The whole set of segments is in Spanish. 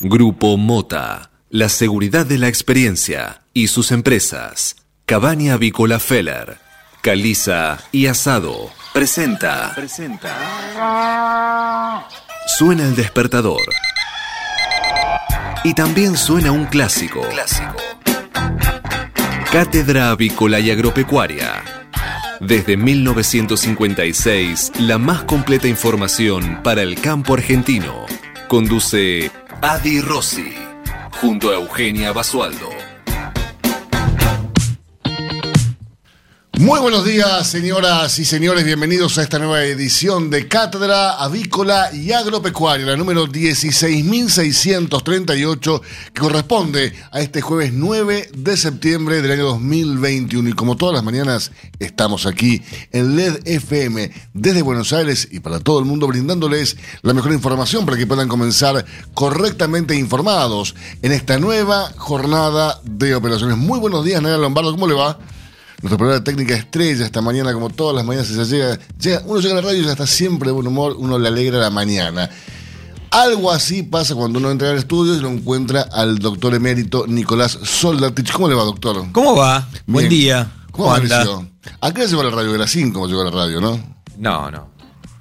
Grupo Mota, la seguridad de la experiencia y sus empresas. Cabaña Avícola Feller, Caliza y Asado. Presenta. Presenta. Suena el despertador. Y también suena un clásico. Clásico. Cátedra Avícola y Agropecuaria. Desde 1956, la más completa información para el campo argentino. Conduce Adi Rossi, junto a Eugenia Basualdo. Muy buenos días, señoras y señores. Bienvenidos a esta nueva edición de Cátedra Avícola y Agropecuaria, la número 16.638, que corresponde a este jueves 9 de septiembre del año 2021. Y como todas las mañanas, estamos aquí en LED FM desde Buenos Aires y para todo el mundo, brindándoles la mejor información para que puedan comenzar correctamente informados en esta nueva jornada de operaciones. Muy buenos días, Naya Lombardo. ¿Cómo le va? Nuestra primera técnica estrella esta mañana, como todas las mañanas, ella llega, llega, uno llega a la radio y ya está siempre de buen humor, uno le alegra la mañana. Algo así pasa cuando uno entra al estudio y lo encuentra al doctor emérito Nicolás Soldatich. ¿Cómo le va, doctor? ¿Cómo va? Buen día. ¿Cómo anda? ¿A qué hora llegó a la radio? Era 5 como llegó a la radio, ¿no? No, no.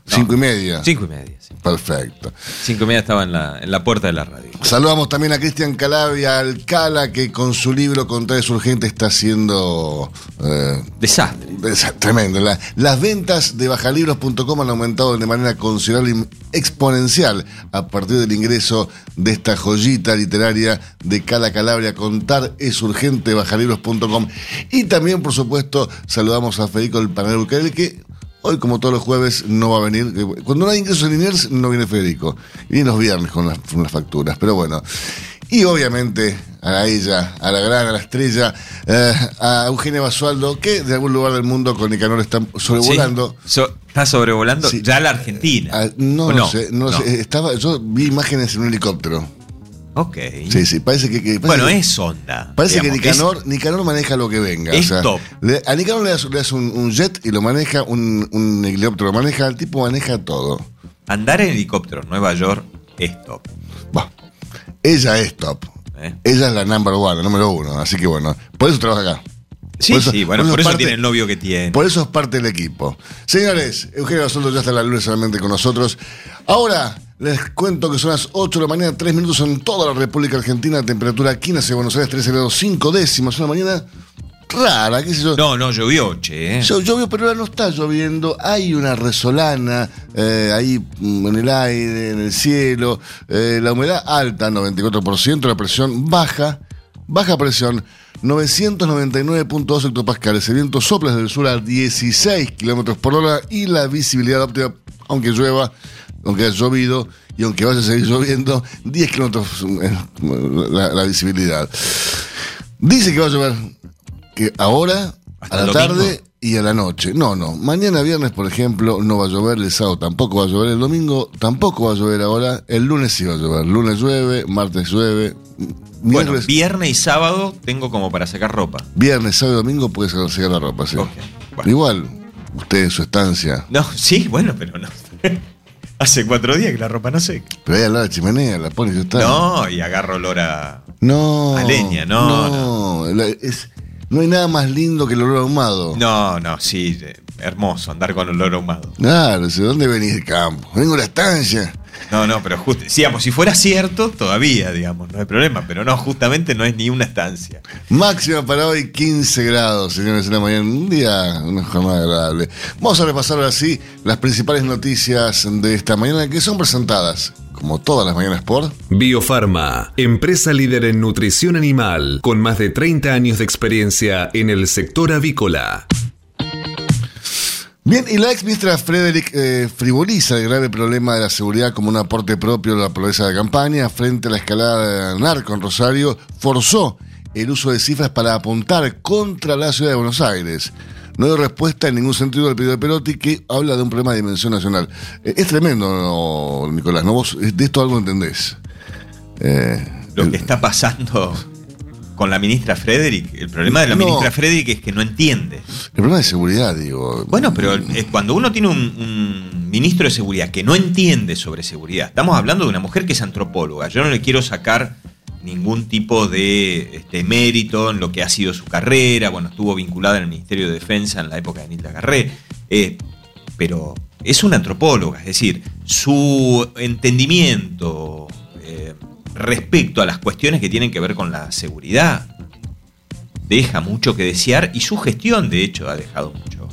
Cinco y media. Cinco y media, sí. Perfecto. Cinco y media estaba en la, en la puerta de la radio. Saludamos también a Cristian Calabria Alcala, que con su libro Contraes Urgente está haciendo eh, Desastre. Es tremendo. La- las ventas de bajalibros.com han aumentado de manera considerable y exponencial a partir del ingreso de esta joyita literaria de Cala Calabria. Contar es urgente, bajalibros.com. Y también, por supuesto, saludamos a Federico el Panel que hoy, como todos los jueves, no va a venir. Cuando no hay ingresos en Liniers, no viene Federico. Viene los viernes con las, con las facturas. Pero bueno. Y obviamente a ella, a la gran, a la estrella, eh, a Eugenia Basualdo, que de algún lugar del mundo con Nicanor está sobrevolando. Sí. So- ¿Está sobrevolando Sí. ya la Argentina? Ah, no, ¿O lo sé, no, sé. Estaba, yo vi imágenes en un helicóptero. Ok. Sí, sí, parece que. que- parece Bueno, que- es onda. Parece digamos, que Nicanor, Nicanor maneja lo que venga. es o sea, top. le- a Nicanor le das, le das un, un jet y lo maneja, un, un helicóptero lo maneja, el tipo maneja todo. es- andar en helicóptero en Nueva York es top. Bah, ella es top. ¿eh? Ella es la number one, la número uno. Así que bueno, por eso trabaja acá. Sí, Por eso- sí, bueno, por eso por es eso parte- tiene el novio que tiene. Por eso es parte del equipo. Señores, Eugenio Basoldo ya está la lunes solamente con nosotros. Ahora les cuento que son las 8 de la mañana, 3 minutos en toda la República Argentina. Temperatura aquí en Buenos Aires, 13 grados 5 décimas. Una mañana rara, qué sé yo. No, no, llovió, che. ¿eh? Yo- Llovió, pero ahora no está lloviendo. Hay una resolana eh, ahí mm, en el aire, en el cielo. Eh, la humedad alta, 94%. La presión baja, baja presión, 999.2 hectopascales. El viento sopla desde el sur a 16 kilómetros por hora. Y la visibilidad óptica, aunque llueva, aunque haya llovido y aunque vaya a seguir lloviendo, 10 kilómetros la, la visibilidad. Dice que va a llover que ahora, ¿Hasta a la tarde y a la noche. No, no. Mañana viernes, por ejemplo, no va a llover, el sábado tampoco va a llover, el domingo tampoco va a llover ahora, el lunes sí va a llover. Lunes llueve, martes llueve, Bueno, viernes y sábado tengo como para sacar ropa. viernes, sábado y domingo puede sacar la ropa, sí. Bueno. Igual, usted en su estancia, No, sí, bueno, pero no. Hace cuatro días que la ropa no seca. pero ahí al lado de la chimenea, la pone y ya está. No, y agarro olor a. No. A leña, no, No, la- es- no hay nada más lindo que el olor ahumado. No, no, sí, eh, hermoso andar con olor ahumado. Claro, ¿de dónde venís del campo? Vengo de la estancia. No, no, pero justo, digamos, si fuera cierto, todavía, digamos, no hay problema, pero no, justamente no es ni una estancia. Máxima para hoy 15 grados, señores, en la mañana. Un día, una jornada agradable. Vamos a repasar ahora sí las principales noticias de esta mañana que son presentadas, como todas las mañanas, por. Biofarma, empresa líder en nutrición animal, con más de 30 años de experiencia en el sector avícola. Bien, y la ex ministra Frederick eh, frivoliza el grave problema de la seguridad como un aporte propio de la promesa de campaña frente a la escalada de narco en Rosario, forzó el uso de cifras para apuntar contra la ciudad de Buenos Aires. No dio respuesta en ningún sentido al pedido de Perotti, que habla de un problema de dimensión nacional. Eh, es tremendo, ¿no, Nicolás, ¿no? Vos de esto algo entendés. Eh, Lo que está pasando con la ministra Frederick. El problema de la No. ministra Frederick es que no entiende. El problema de seguridad, digo. Bueno, pero es cuando uno tiene un, un ministro de seguridad que no entiende sobre seguridad, estamos hablando de una mujer que es antropóloga. Yo no le quiero sacar ningún tipo de este, mérito en lo que ha sido su carrera. Bueno, estuvo vinculada en el Ministerio de Defensa en la época de Nilda Garré. Eh, pero es una antropóloga, es decir, su entendimiento respecto a las cuestiones que tienen que ver con la seguridad deja mucho que desear y su gestión, de hecho, ha dejado mucho,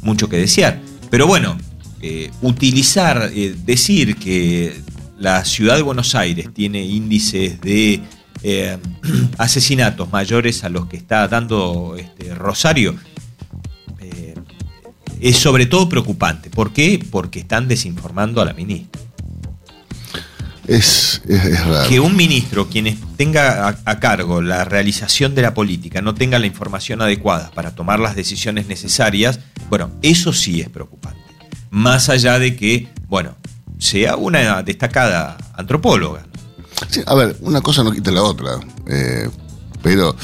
mucho que desear. Pero bueno, eh, utilizar, eh, decir que la ciudad de Buenos Aires tiene índices de eh, asesinatos mayores a los que está dando este, Rosario, es sobre todo preocupante. ¿Por qué? Porque están desinformando a la ministra. Es, es, es raro. Que un ministro, quien tenga a, a, cargo la realización de la política, no tenga la información adecuada para tomar las decisiones necesarias, bueno, eso sí es preocupante. Más allá de que, bueno, sea una destacada antropóloga. Sí, a ver, una cosa no quita la otra. Eh, pero,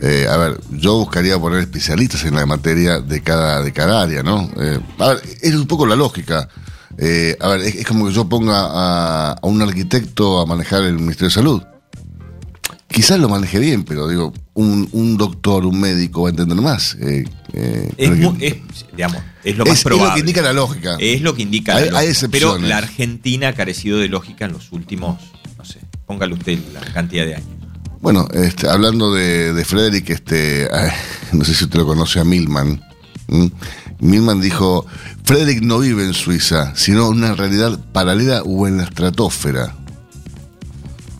eh, a ver, yo buscaría poner especialistas en la materia de cada, de cada área, ¿no? Eh, a ver, es un poco la lógica. Eh, a ver, es, es, como que yo ponga a, a, un arquitecto a manejar el Ministerio de Salud. Quizás lo maneje bien, pero digo, un, un doctor, un médico va a entender más. Eh, eh, es, es, digamos, es lo más probable. Es lo que indica la lógica. Es lo que indica hay, la lógica. Hay. Pero la Argentina ha carecido de lógica en los últimos, no sé, póngale usted la cantidad de años. Bueno, este, hablando de, de Frederick, este, no sé si usted lo conoce a Milman. ¿Mm? Milman dijo, Frederick no vive en Suiza, sino en una realidad paralela o en la estratosfera.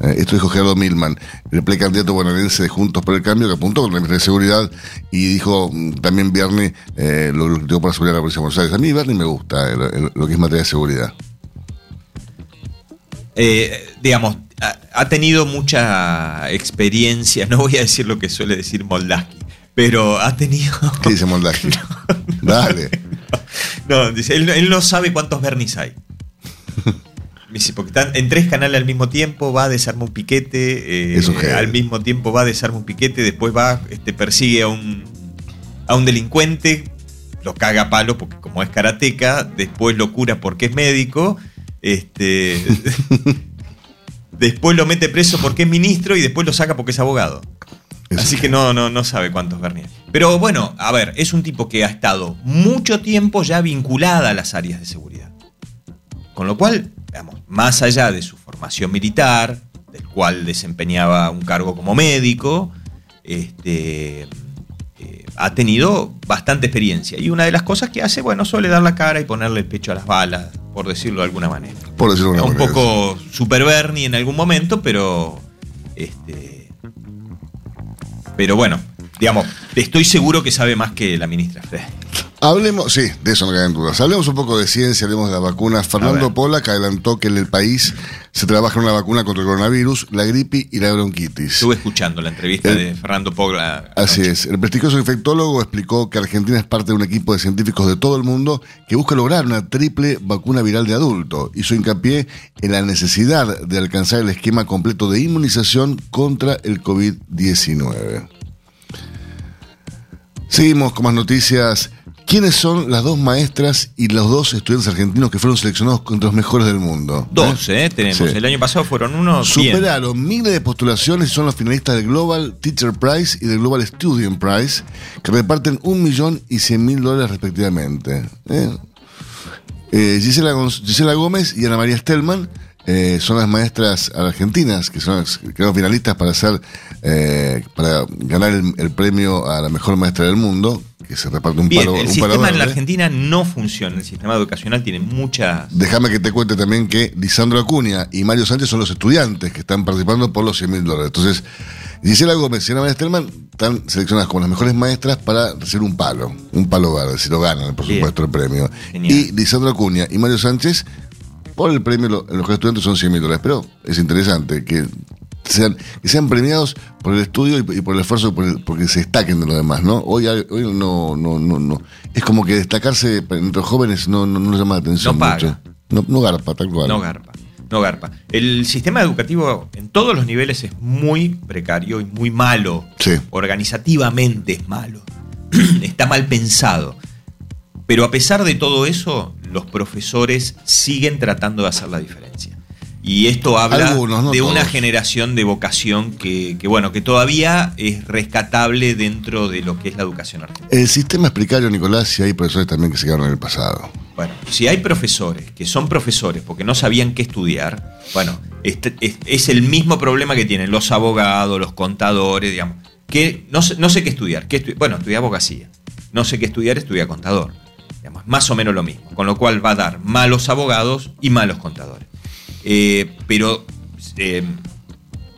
Eh, esto dijo Gerardo Milman, el precandidato bonaerense de Juntos por el Cambio, que apuntó con la ministra de Seguridad y dijo mm, también Bernie eh, lo, lo digo para seguridad de la Policía de Buenos Aires. A mí Bernie me gusta el, lo que es materia de seguridad. Eh, digamos, ha, ha, tenido mucha experiencia, no voy a decir lo que suele decir Moldaski, pero ha tenido... ¿Qué dice no, Dale. No, no dice, él, él, no sabe cuántos Bernis hay. Dice, porque están en tres canales al mismo tiempo, va, desarma un piquete, eh, al mismo tiempo va, desarma un piquete, después va, este, persigue a un, a un delincuente, lo caga a palo porque como es karateca, después lo cura porque es médico, este, después lo mete preso porque es ministro y después lo saca porque es abogado. Eso Así que no, no, no sabe cuántos Bernier. Pero bueno, a ver, es un tipo que ha estado mucho tiempo ya vinculada a las áreas de seguridad. Con lo cual, digamos, más allá de su formación militar, del cual desempeñaba un cargo como médico, este, eh, ha tenido bastante experiencia. Y una de las cosas que hace, bueno, suele dar la cara y ponerle el pecho a las balas, por decirlo de alguna manera. Por decirlo de alguna manera. Un poco super Bernie en algún momento, pero. Este, pero bueno, digamos, estoy seguro que sabe más que la ministra. Hablemos, sí, de eso no caben dudas. Hablemos un poco de ciencia, hablemos de la vacuna. Fernando Pollack adelantó que en el país se trabaja en una vacuna contra el coronavirus, la gripe y la bronquitis. Estuve escuchando la entrevista el, de Fernando Pollack. Así es. El prestigioso infectólogo explicó que Argentina es parte de un equipo de científicos de todo el mundo que busca lograr una triple vacuna viral de adulto. Hizo hincapié en la necesidad de alcanzar el esquema completo de inmunización contra el COVID-19. Seguimos con más noticias. ¿Quiénes son las dos maestras y los dos estudiantes argentinos que fueron seleccionados entre los mejores del mundo? Dos, ¿eh? Tenemos. Sí. El año pasado fueron unos. Superaron bien. miles de postulaciones y son los finalistas del Global Teacher Prize y del Global Student Prize, que reparten un millón y cien mil dólares respectivamente. ¿eh? Eh, Gisela, Gisela, Gómez y Ana María Stelman eh, son las maestras argentinas que son quedaron finalistas para hacer eh, para ganar el, el, premio a la mejor maestra del mundo que se reparte un Bien, palo el un sistema palo en la. Argentina no funciona el sistema educacional tiene muchas Déjame que te cuente también que Lisandro Acuña y Mario Sánchez son los estudiantes que están participando por los 100 mil dólares. Entonces, Gisela Gómez y Ana María Stelman están seleccionadas como las mejores maestras para recibir un palo, un palo verde, si lo ganan, por Bien. supuesto, el premio. Genial. Y Lisandro Acuña y Mario Sánchez, por el premio, lo- los estudiantes son 100 mil dólares. Pero es interesante que sean, que sean premiados por el estudio y, y por el esfuerzo, por el- porque se destaquen de los demás, ¿no? Hoy, hoy no, no, no, no. Es como que destacarse entre los jóvenes no, no, no llama la atención No paga. mucho. No, no garpa, tal cual. no garpa no garpa. El sistema educativo en todos los niveles es muy precario y muy malo. Sí. Organizativamente es malo. Está mal pensado. Pero a pesar de todo eso, los profesores siguen tratando de hacer la diferencia. Y esto habla Algunos, no de una generación de vocación que, que, bueno, que todavía es rescatable dentro de lo que es la educación argentina. El sistema es precario, Nicolás, y hay profesores también que se quedaron en el pasado. Bueno, si hay profesores que son profesores porque no sabían qué estudiar, bueno, este- es, es el mismo problema que tienen los abogados, los contadores, digamos, que no sé, no sé qué estudiar. ¿Qué estu- bueno, estudia abogacía. No sé qué estudiar, estudia contador. Digamos, más o menos lo mismo. Con lo cual va a dar malos abogados y malos contadores. Eh, pero eh,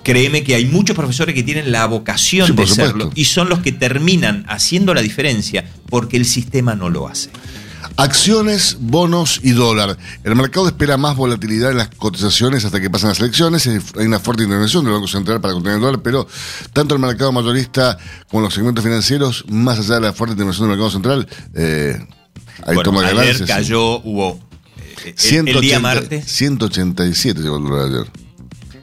créeme que hay muchos profesores que tienen la vocación Sí, de serlo y son los que terminan haciendo la diferencia porque el sistema no lo hace. Acciones, bonos y dólar. El mercado espera más volatilidad en las cotizaciones hasta que pasen las elecciones. Hay una fuerte intervención del Banco Central para contener el dólar, pero tanto el mercado mayorista como los segmentos financieros, más allá de la fuerte intervención del mercado central, eh, Bueno, toma ayer ganancias. cayó, hubo eh, el, 180 el día martes. 187 llegó el dólar ayer.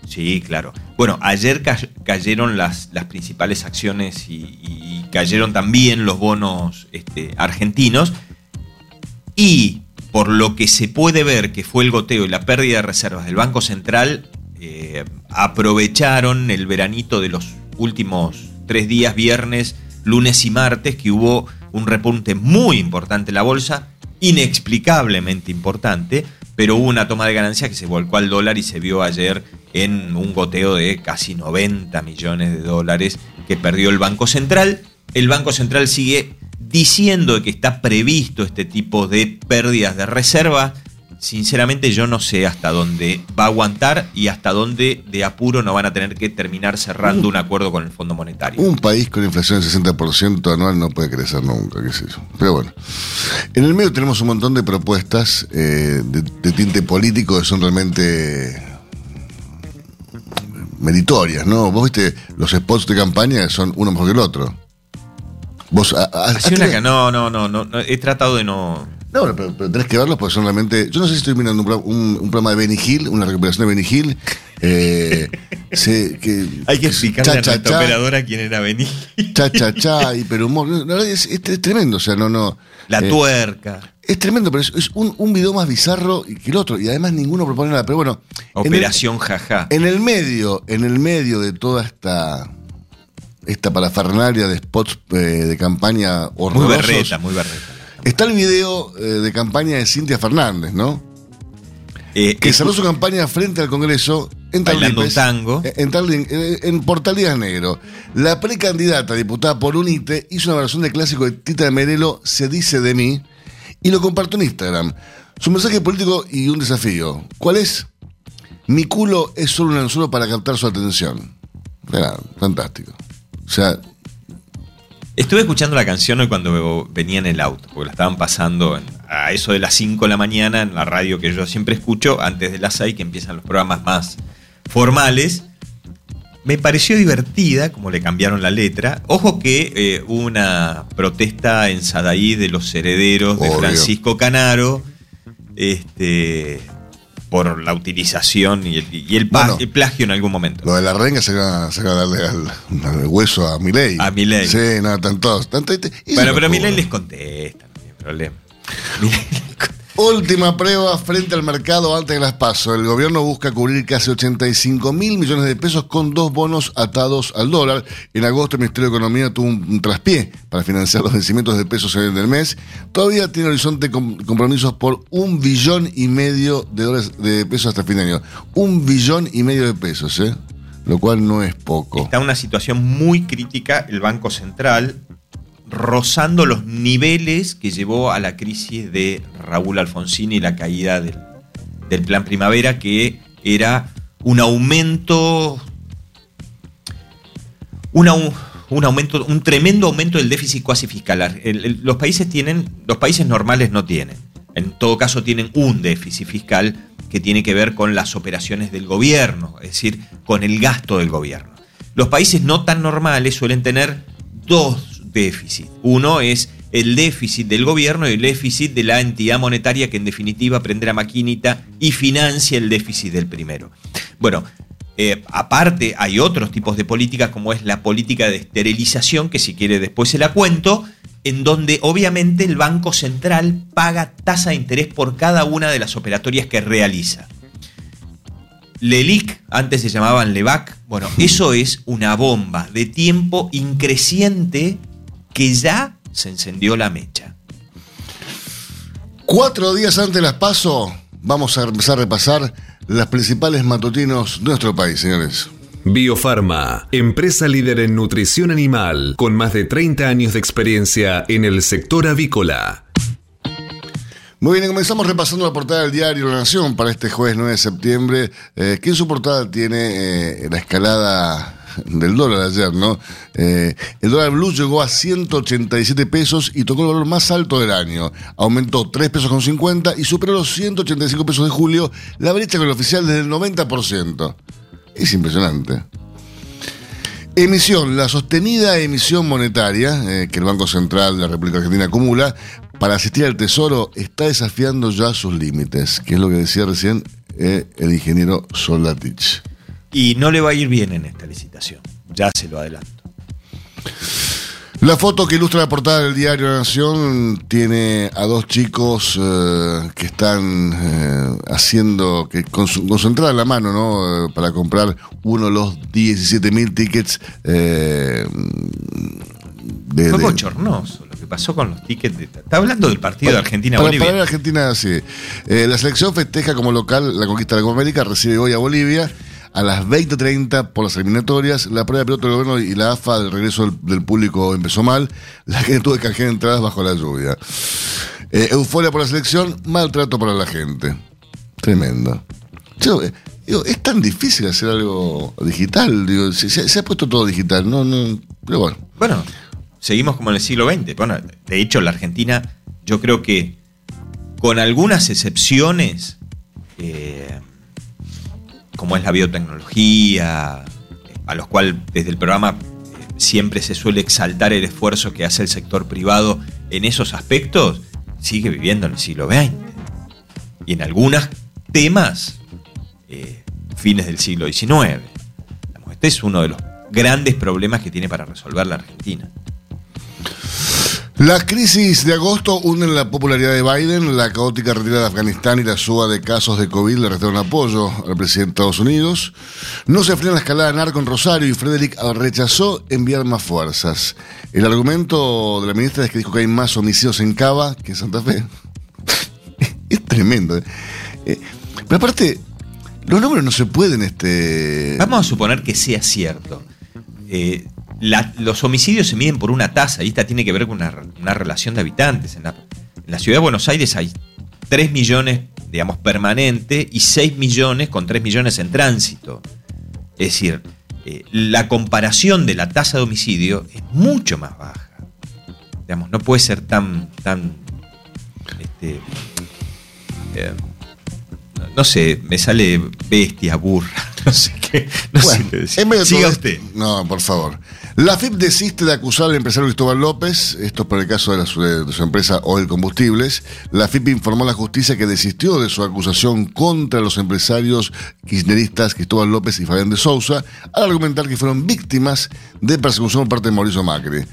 Sí, claro. Bueno, ayer ca- cayeron las, las principales acciones y, y cayeron también los bonos este, argentinos. Y por lo que se puede ver que fue el goteo y la pérdida de reservas del Banco Central, eh, aprovecharon el veranito de los últimos tres días, viernes, lunes y martes, que hubo un repunte muy importante la bolsa, inexplicablemente importante, pero hubo una toma de ganancia que se volcó al dólar y se vio ayer en un goteo de casi 90 millones de dólares que perdió el Banco Central. El Banco Central sigue diciendo que está previsto este tipo de pérdidas de reserva. Sinceramente yo no sé hasta dónde va a aguantar y hasta dónde de apuro no van a tener que terminar cerrando un acuerdo con el Fondo Monetario. Un país con inflación del 60% anual no puede crecer nunca, qué sé yo. Pero bueno. En el medio tenemos un montón de propuestas eh, de, de tinte político que son realmente meritorias, ¿no? Vos viste los spots de campaña son uno mejor que el otro. Vos Así has una no, no, no, no, no, he tratado de no... No, pero, pero- pero tenés que verlos porque son realmente. Yo no sé si estoy mirando un, un- un programa de Benny Hill, una recuperación de Benny Hill. eh, que, Hay que explicarle cha, a cha, operadora quién era Benny. cha, cha, cha, hiperhumor. La es, es- es tremendo, o sea, no, no. La eh, tuerca. Es tremendo, pero es, es un, un video más bizarro que el otro. Y además ninguno propone nada. Pero bueno. en el- Operación Jaja. En el medio, en el medio de toda esta esta parafernalia de spots eh, de campaña Muy horrorosos, berreta, muy berreta. Está el video eh, de campaña de Cintia Fernández, ¿no? Eh, Que cerró su campaña frente al Congreso en Tarlipes, tango. eh, En, en Portalías Negro. La precandidata diputada por UNITE hizo una versión de clásico de Tita de Merelo, Se dice de mí, y lo compartió en Instagram. Su mensaje político y un desafío. ¿Cuál es? Mi culo es solo un anzuelo para captar su atención. Era fantástico. O sea, Estuve escuchando la canción hoy cuando venía en el auto, porque la estaban pasando en- a eso de las 5 de la mañana en la radio que yo siempre escucho, antes de las 6 que empiezan los programas más formales. Me pareció divertida, como le cambiaron la letra. Ojo que eh, hubo una protesta en Sadaí de los herederos de. Francisco Canaro, este, por la utilización y el, y el Bueno. el plagio en algún momento. lo de la renga se va, se va a darle al, al hueso a Milei. A Milei. Sí, no, están todos. están- y se Bueno, pero. Milei les contesta, no hay problema. Milei les contesta. Última prueba frente al mercado antes de las PASO. El gobierno busca cubrir casi 85 mil millones de pesos con dos bonos atados al dólar. En agosto el Ministerio de Economía tuvo un, traspié para financiar los vencimientos de pesos en el mes. Todavía tiene horizonte com- compromisos por un billón y medio de dólares de pesos hasta fin de año. Un billón y medio de pesos, ¿eh? Lo cual no es poco. Está una situación muy crítica el Banco Central, rozando los niveles que llevó a la crisis de Raúl Alfonsín y la caída del, Plan Primavera, que era un aumento. un, aumento, un tremendo aumento del déficit cuasi fiscal. Los países tienen, los países normales no tienen. En todo caso, tienen un déficit fiscal que tiene que ver con las operaciones del gobierno, es decir, con el gasto del gobierno. Los países no tan normales suelen tener dos déficits. Uno es el déficit del gobierno y el déficit de la entidad monetaria que en definitiva prende la maquinita y financia el déficit del primero. Bueno, eh, aparte hay otros tipos de políticas como es la política de esterilización, que si quiere después se la cuento, en donde obviamente el Banco Central paga tasa de interés por cada una de las operatorias que realiza. LELIC, antes se llamaban LEVAC, bueno, eso es una bomba de tiempo increciente que ya se encendió la mecha. Cuatro días antes de las PASO, vamos a empezar a repasar las principales matutinos de nuestro país, señores. Biofarma, empresa líder en nutrición animal, con más de 30 años de experiencia en el sector avícola. Muy bien, comenzamos repasando la portada del diario La Nación para este jueves 9 de septiembre, eh, que en su portada tiene eh, la escalada del dólar ayer, ¿no? Eh, el dólar blue llegó a 187 pesos y tocó el valor más alto del año. Aumentó 3 pesos con 50 y superó los 185 pesos de julio, la brecha con el oficial desde el 90%. Es impresionante. Emisión, la sostenida emisión monetaria eh, que el Banco Central de la República Argentina acumula para asistir al Tesoro está desafiando ya sus límites, que es lo que decía recién eh, el ingeniero Soldatich. Y no le va a ir bien en esta licitación, ya se lo adelanto. La foto que ilustra la portada del diario La Nación tiene a dos chicos eh, que están eh, haciendo, que con su, concentrada la mano, ¿no? Eh, para comprar uno de los 17 mil tickets. Eh, de, Fue bochornoso lo que pasó con los tickets. De, está hablando del partido de Argentina-Bolivia. Para, para Argentina, sí. la selección festeja como local la conquista de la Copa América, recibe hoy a Bolivia a las 20.30 por las eliminatorias. La prueba de piloto del gobierno y la AFA del regreso del, público empezó mal. La gente tuvo que canjear entradas bajo la lluvia. Eh, euforia por la selección, maltrato para la gente. Tremendo. Yo, eh, es tan difícil hacer algo digital. Se, ha puesto todo digital. No, pero bueno. Bueno, seguimos como en el siglo XX. Bueno, de hecho, la Argentina, yo creo que con algunas excepciones. Eh, como es la biotecnología, a los cuales desde el programa siempre se suele exaltar el esfuerzo que hace el sector privado en esos aspectos, sigue viviendo en el siglo XX. Y en algunos temas, eh, fines del siglo XIX. Este es uno de los grandes problemas que tiene para resolver la Argentina. La crisis de agosto unen la popularidad de Biden, la caótica retirada de Afganistán y la suba de casos de COVID le restaron apoyo al presidente de Estados Unidos. No se frena la escalada narco en Rosario y Frederick rechazó enviar más fuerzas. El argumento de la ministra es que dijo que hay más homicidios en Cava que en Santa Fe. es tremendo. ¿eh? Eh, pero aparte, los números no se pueden... Este... Vamos a suponer que sea cierto. Eh, la, los homicidios se miden por una tasa, y esta tiene que ver con una, una relación de habitantes. En la, en la, ciudad de Buenos Aires hay 3 millones, digamos, permanente y 6 millones con 3 millones en tránsito. Es decir, eh, la comparación de la tasa de homicidio es mucho más baja. Digamos, no puede ser tan, tan, este, eh, no sé, me sale bestia, burra, no sé qué. No bueno, sé qué decir. Siga todo- usted. No, por favor. La FIP desiste de acusar al empresario Cristóbal López, esto es por el caso de, la, su- de su empresa Oil Combustibles. La FIP informó a la justicia que desistió de su acusación contra los empresarios kirchneristas Cristóbal López y Fabián de Sousa, al argumentar que fueron víctimas de persecución por parte de Mauricio Macri.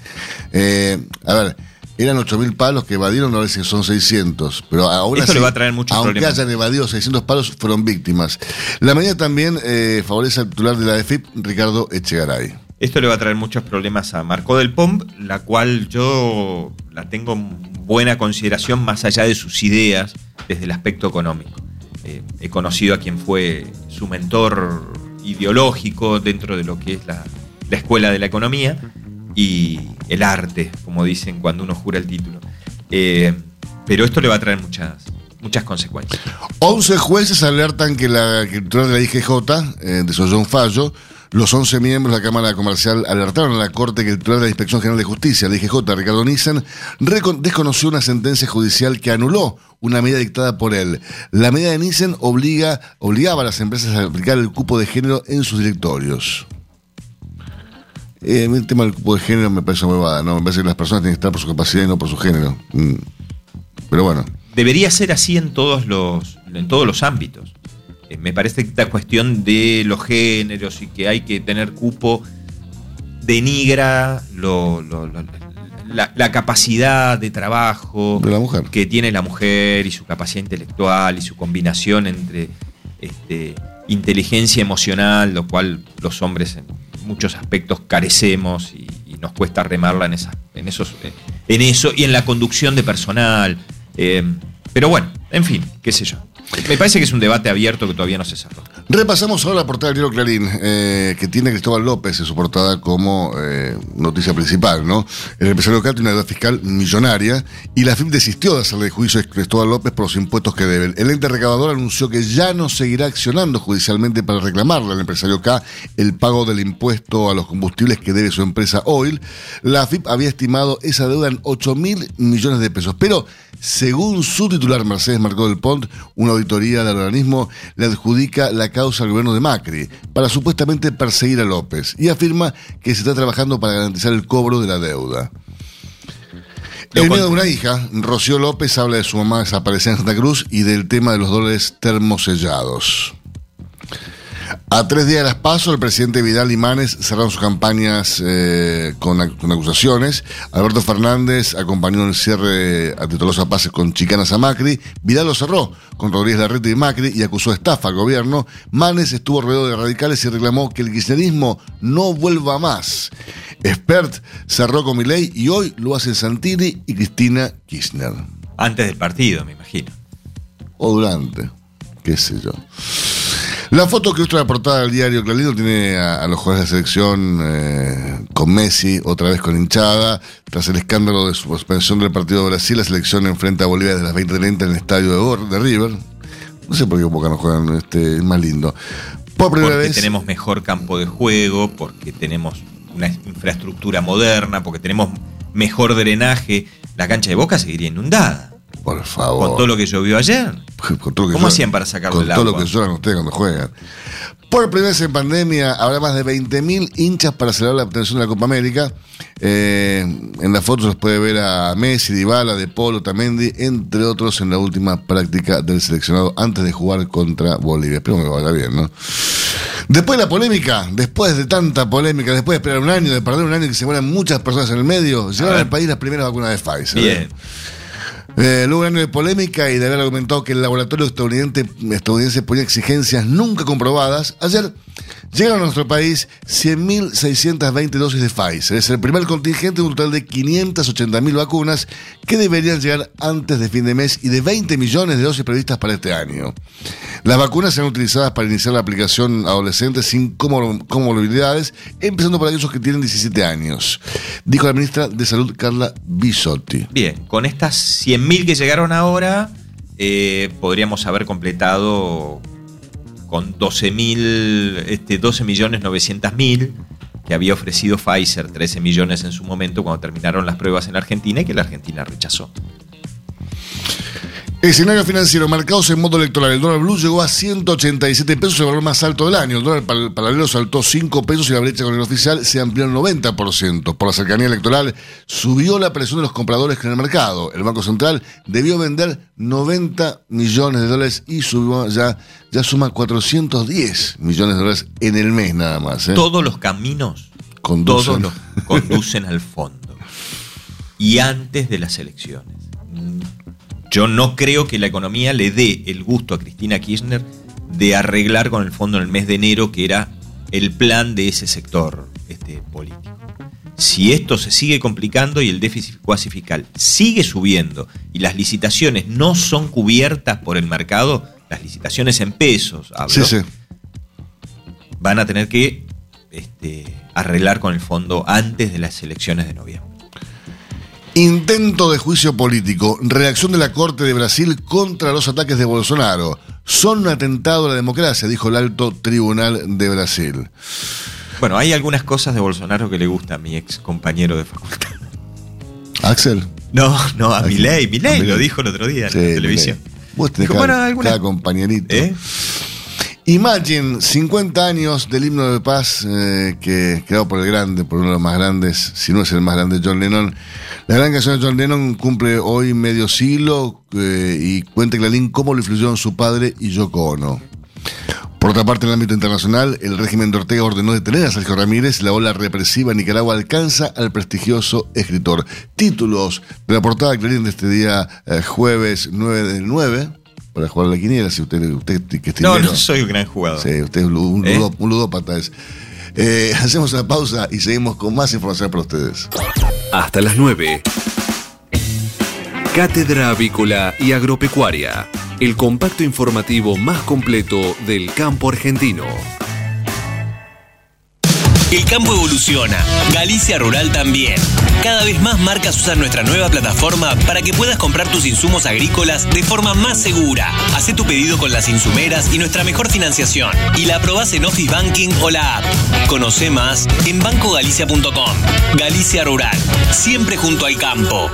Eh, a ver. Eran 8.000 palos que evadieron, ahora sí son 600. Pero ahora Esto le va a traer muchos aunque problemas. hayan evadido 600 palos, fueron víctimas. La medida también eh, favorece al titular de la EFIP, Ricardo Echegaray. Esto le va a traer muchos problemas a Marco del Pom, la cual yo la tengo en buena consideración más allá de sus ideas desde el aspecto económico. Eh, he conocido a quien fue su mentor ideológico dentro de lo que es la, la escuela de la economía y el arte, como dicen cuando uno jura el título. Eh, pero esto le va a traer muchas, muchas consecuencias. 11 jueces alertan que la que el titular de la IGJ eh, desoyó un fallo. Los 11 miembros de la Cámara Comercial alertaron a la Corte que el de la Inspección General de Justicia, la IGJ, Ricardo Nissen, desconoció una sentencia judicial que anuló una medida dictada por él. La medida de Nissen obliga, obligaba a las empresas a aplicar el cupo de género en sus directorios. Eh, el tema del cupo de género me parece muy huevada, ¿no? Me parece que las personas tienen que estar por su capacidad y no por su género. Mm. Pero bueno. Debería ser así en todos los, en todos los ámbitos. Eh, me parece que esta cuestión de los géneros y que hay que tener cupo denigra lo, lo- lo- la, la capacidad de trabajo De la mujer. que tiene la mujer y su capacidad intelectual y su combinación entre este, inteligencia emocional, lo cual los hombres en muchos aspectos carecemos y, y nos cuesta remarla en, esa- en, esos, eh, en eso y en la conducción de personal. Eh, pero bueno, en fin, qué sé yo. Me parece que es un debate abierto que todavía no se cerró. Repasamos ahora la portada del diario Clarín, eh, que tiene Cristóbal López en su portada como eh, noticia principal, ¿no? El empresario local tiene una deuda fiscal millonaria y la FIP desistió de hacerle juicio a Cristóbal López por los impuestos que debe. El ente recaudador anunció que ya no seguirá accionando judicialmente para reclamarle al empresario K el pago del impuesto a los combustibles que debe su empresa Oil. La FIP había estimado esa deuda en 8 mil millones de pesos, pero según su titular Mercedes Marcó del Pont, una auditoría del organismo le adjudica la causa al gobierno de Macri para supuestamente perseguir a López y afirma que se está trabajando para garantizar el cobro de la deuda. El miedo de una hija, Rocío López habla de su mamá desaparecida en Santa Cruz y del tema de los dólares termosellados. A tres días de las pasos, el presidente Vidal y Manes cerraron sus campañas eh, con, ac- con acusaciones. Alberto Fernández acompañó el cierre a Titolosa Pases con chicanas a Macri. Vidal lo cerró con Rodríguez Larreta y Macri y acusó estafa al gobierno. Manes estuvo rodeado de radicales y reclamó que el kirchnerismo no vuelva más. Expert cerró con Milei y hoy lo hacen Santini y Cristina Kirchner. Antes del partido, me imagino. O durante, qué sé yo. La foto que ilustra la portada del diario Clarín tiene a, a los jugadores de selección eh, con Messi, otra vez con hinchada. Tras el escándalo de su suspensión del partido de Brasil, la selección enfrenta a Bolivia desde las 20.30 en el estadio de, de River. No sé por qué Boca no juegan, este, es más lindo. Por primera porque vez. tenemos mejor campo de juego, porque tenemos una infraestructura moderna, porque tenemos mejor drenaje. La cancha de Boca seguiría inundada. Por favor. Con todo lo que llovió ayer. Con todo lo que ¿Cómo hacían para sacarle Con el todo lo agua? que lloran ustedes cuando juegan. Por primera vez en pandemia habrá más de 20.000 hinchas para celebrar la obtención de la Copa América. Eh, en la foto se puede ver a Messi, Dybala, De Polo, Tamendi, entre otros en la última práctica del seleccionado antes de jugar contra Bolivia. Espero que vaya bien, ¿no? Después de la polémica, después de tanta polémica, después de esperar un año, de perder un año y que se mueran muchas personas en el medio, llegaron al país las primeras vacunas de Pfizer. Bien. Eh, luego de un año de polémica y de haber argumentado que el laboratorio estadounidense, estadounidense ponía exigencias nunca comprobadas, ayer llegaron a nuestro país 100.620 dosis de Pfizer. Es el primer contingente un total de 580.000 vacunas que deberían llegar antes de fin de mes y de 20 millones de dosis previstas para este año. Las vacunas serán utilizadas para iniciar la aplicación a adolescentes sin comor- comorbilidades, empezando por aquellos que tienen 17 años, dijo la ministra de Salud Carla Bisotti. Bien, con estas 100.000 que llegaron ahora, eh, podríamos haber completado con 12.000, este, 12 millones 900 mil que había ofrecido Pfizer, 13 millones en su momento cuando terminaron las pruebas en Argentina y que la Argentina rechazó. Escenario financiero marcados en modo electoral. El dólar blue llegó a 187 pesos, el valor más alto del año. El dólar paralelo saltó 5 pesos y la brecha con el oficial se amplió al 90%. Por la cercanía electoral, subió la presión de los compradores en el mercado. El Banco Central debió vender 90 millones de dólares y subió ya, ya suma 410 millones de dólares en el mes nada más. ¿eh? Todos los caminos, Conducen. todos los conducen al fondo. Y antes de las elecciones. Yo no creo que la economía le dé el gusto a Cristina Kirchner de arreglar con el fondo en el mes de enero, que era el plan de ese sector este, político. Si esto se sigue complicando y el déficit cuasi fiscal sigue subiendo y las licitaciones no son cubiertas por el mercado, las licitaciones en pesos, hablo, Sí, sí. van a tener que este, arreglar con el fondo antes de las elecciones de noviembre. Intento de juicio político. Reacción de la Corte de Brasil contra los ataques de Bolsonaro. Son un atentado a la democracia, dijo el alto tribunal de Brasil. Bueno, hay algunas cosas de Bolsonaro que le gusta a mi ex compañero de facultad. Axel. No, no, a Milei. Milei Milei. lo dijo el otro día Sí, en la televisión. Vos tenés Dijo, cada, bueno, cada compañerito. ¿Eh? Imagine, 50 años del himno de paz eh, que creado por el grande, por uno de los más grandes, si no es el más grande, John Lennon. La gran canción de John Lennon cumple hoy medio siglo eh, y cuenta Clarín cómo lo influyeron su padre y Yoko Ono. Por otra parte, en el ámbito internacional, el régimen de Ortega ordenó detener a Sergio Ramírez. La ola represiva en Nicaragua alcanza al prestigioso escritor. Títulos de la portada de Clarín de este día eh, jueves 9 del 9 para jugar a la quiniela, si usted, usted que es No, no soy un gran jugador. Sí, usted es un, un ¿Eh? un ludópata. es. Eh, hacemos una pausa y seguimos con más información para ustedes. Hasta las 9. Cátedra Avícola y Agropecuaria. El compacto informativo más completo del campo argentino. El campo evoluciona, Galicia Rural también. Cada vez más marcas usan nuestra nueva plataforma para que puedas comprar tus insumos agrícolas de forma más segura. Hacé tu pedido con las insumeras y nuestra mejor financiación. Y la aprobás en Office Banking o la app. Conoce más en bancogalicia.com. Galicia Rural, siempre junto al campo.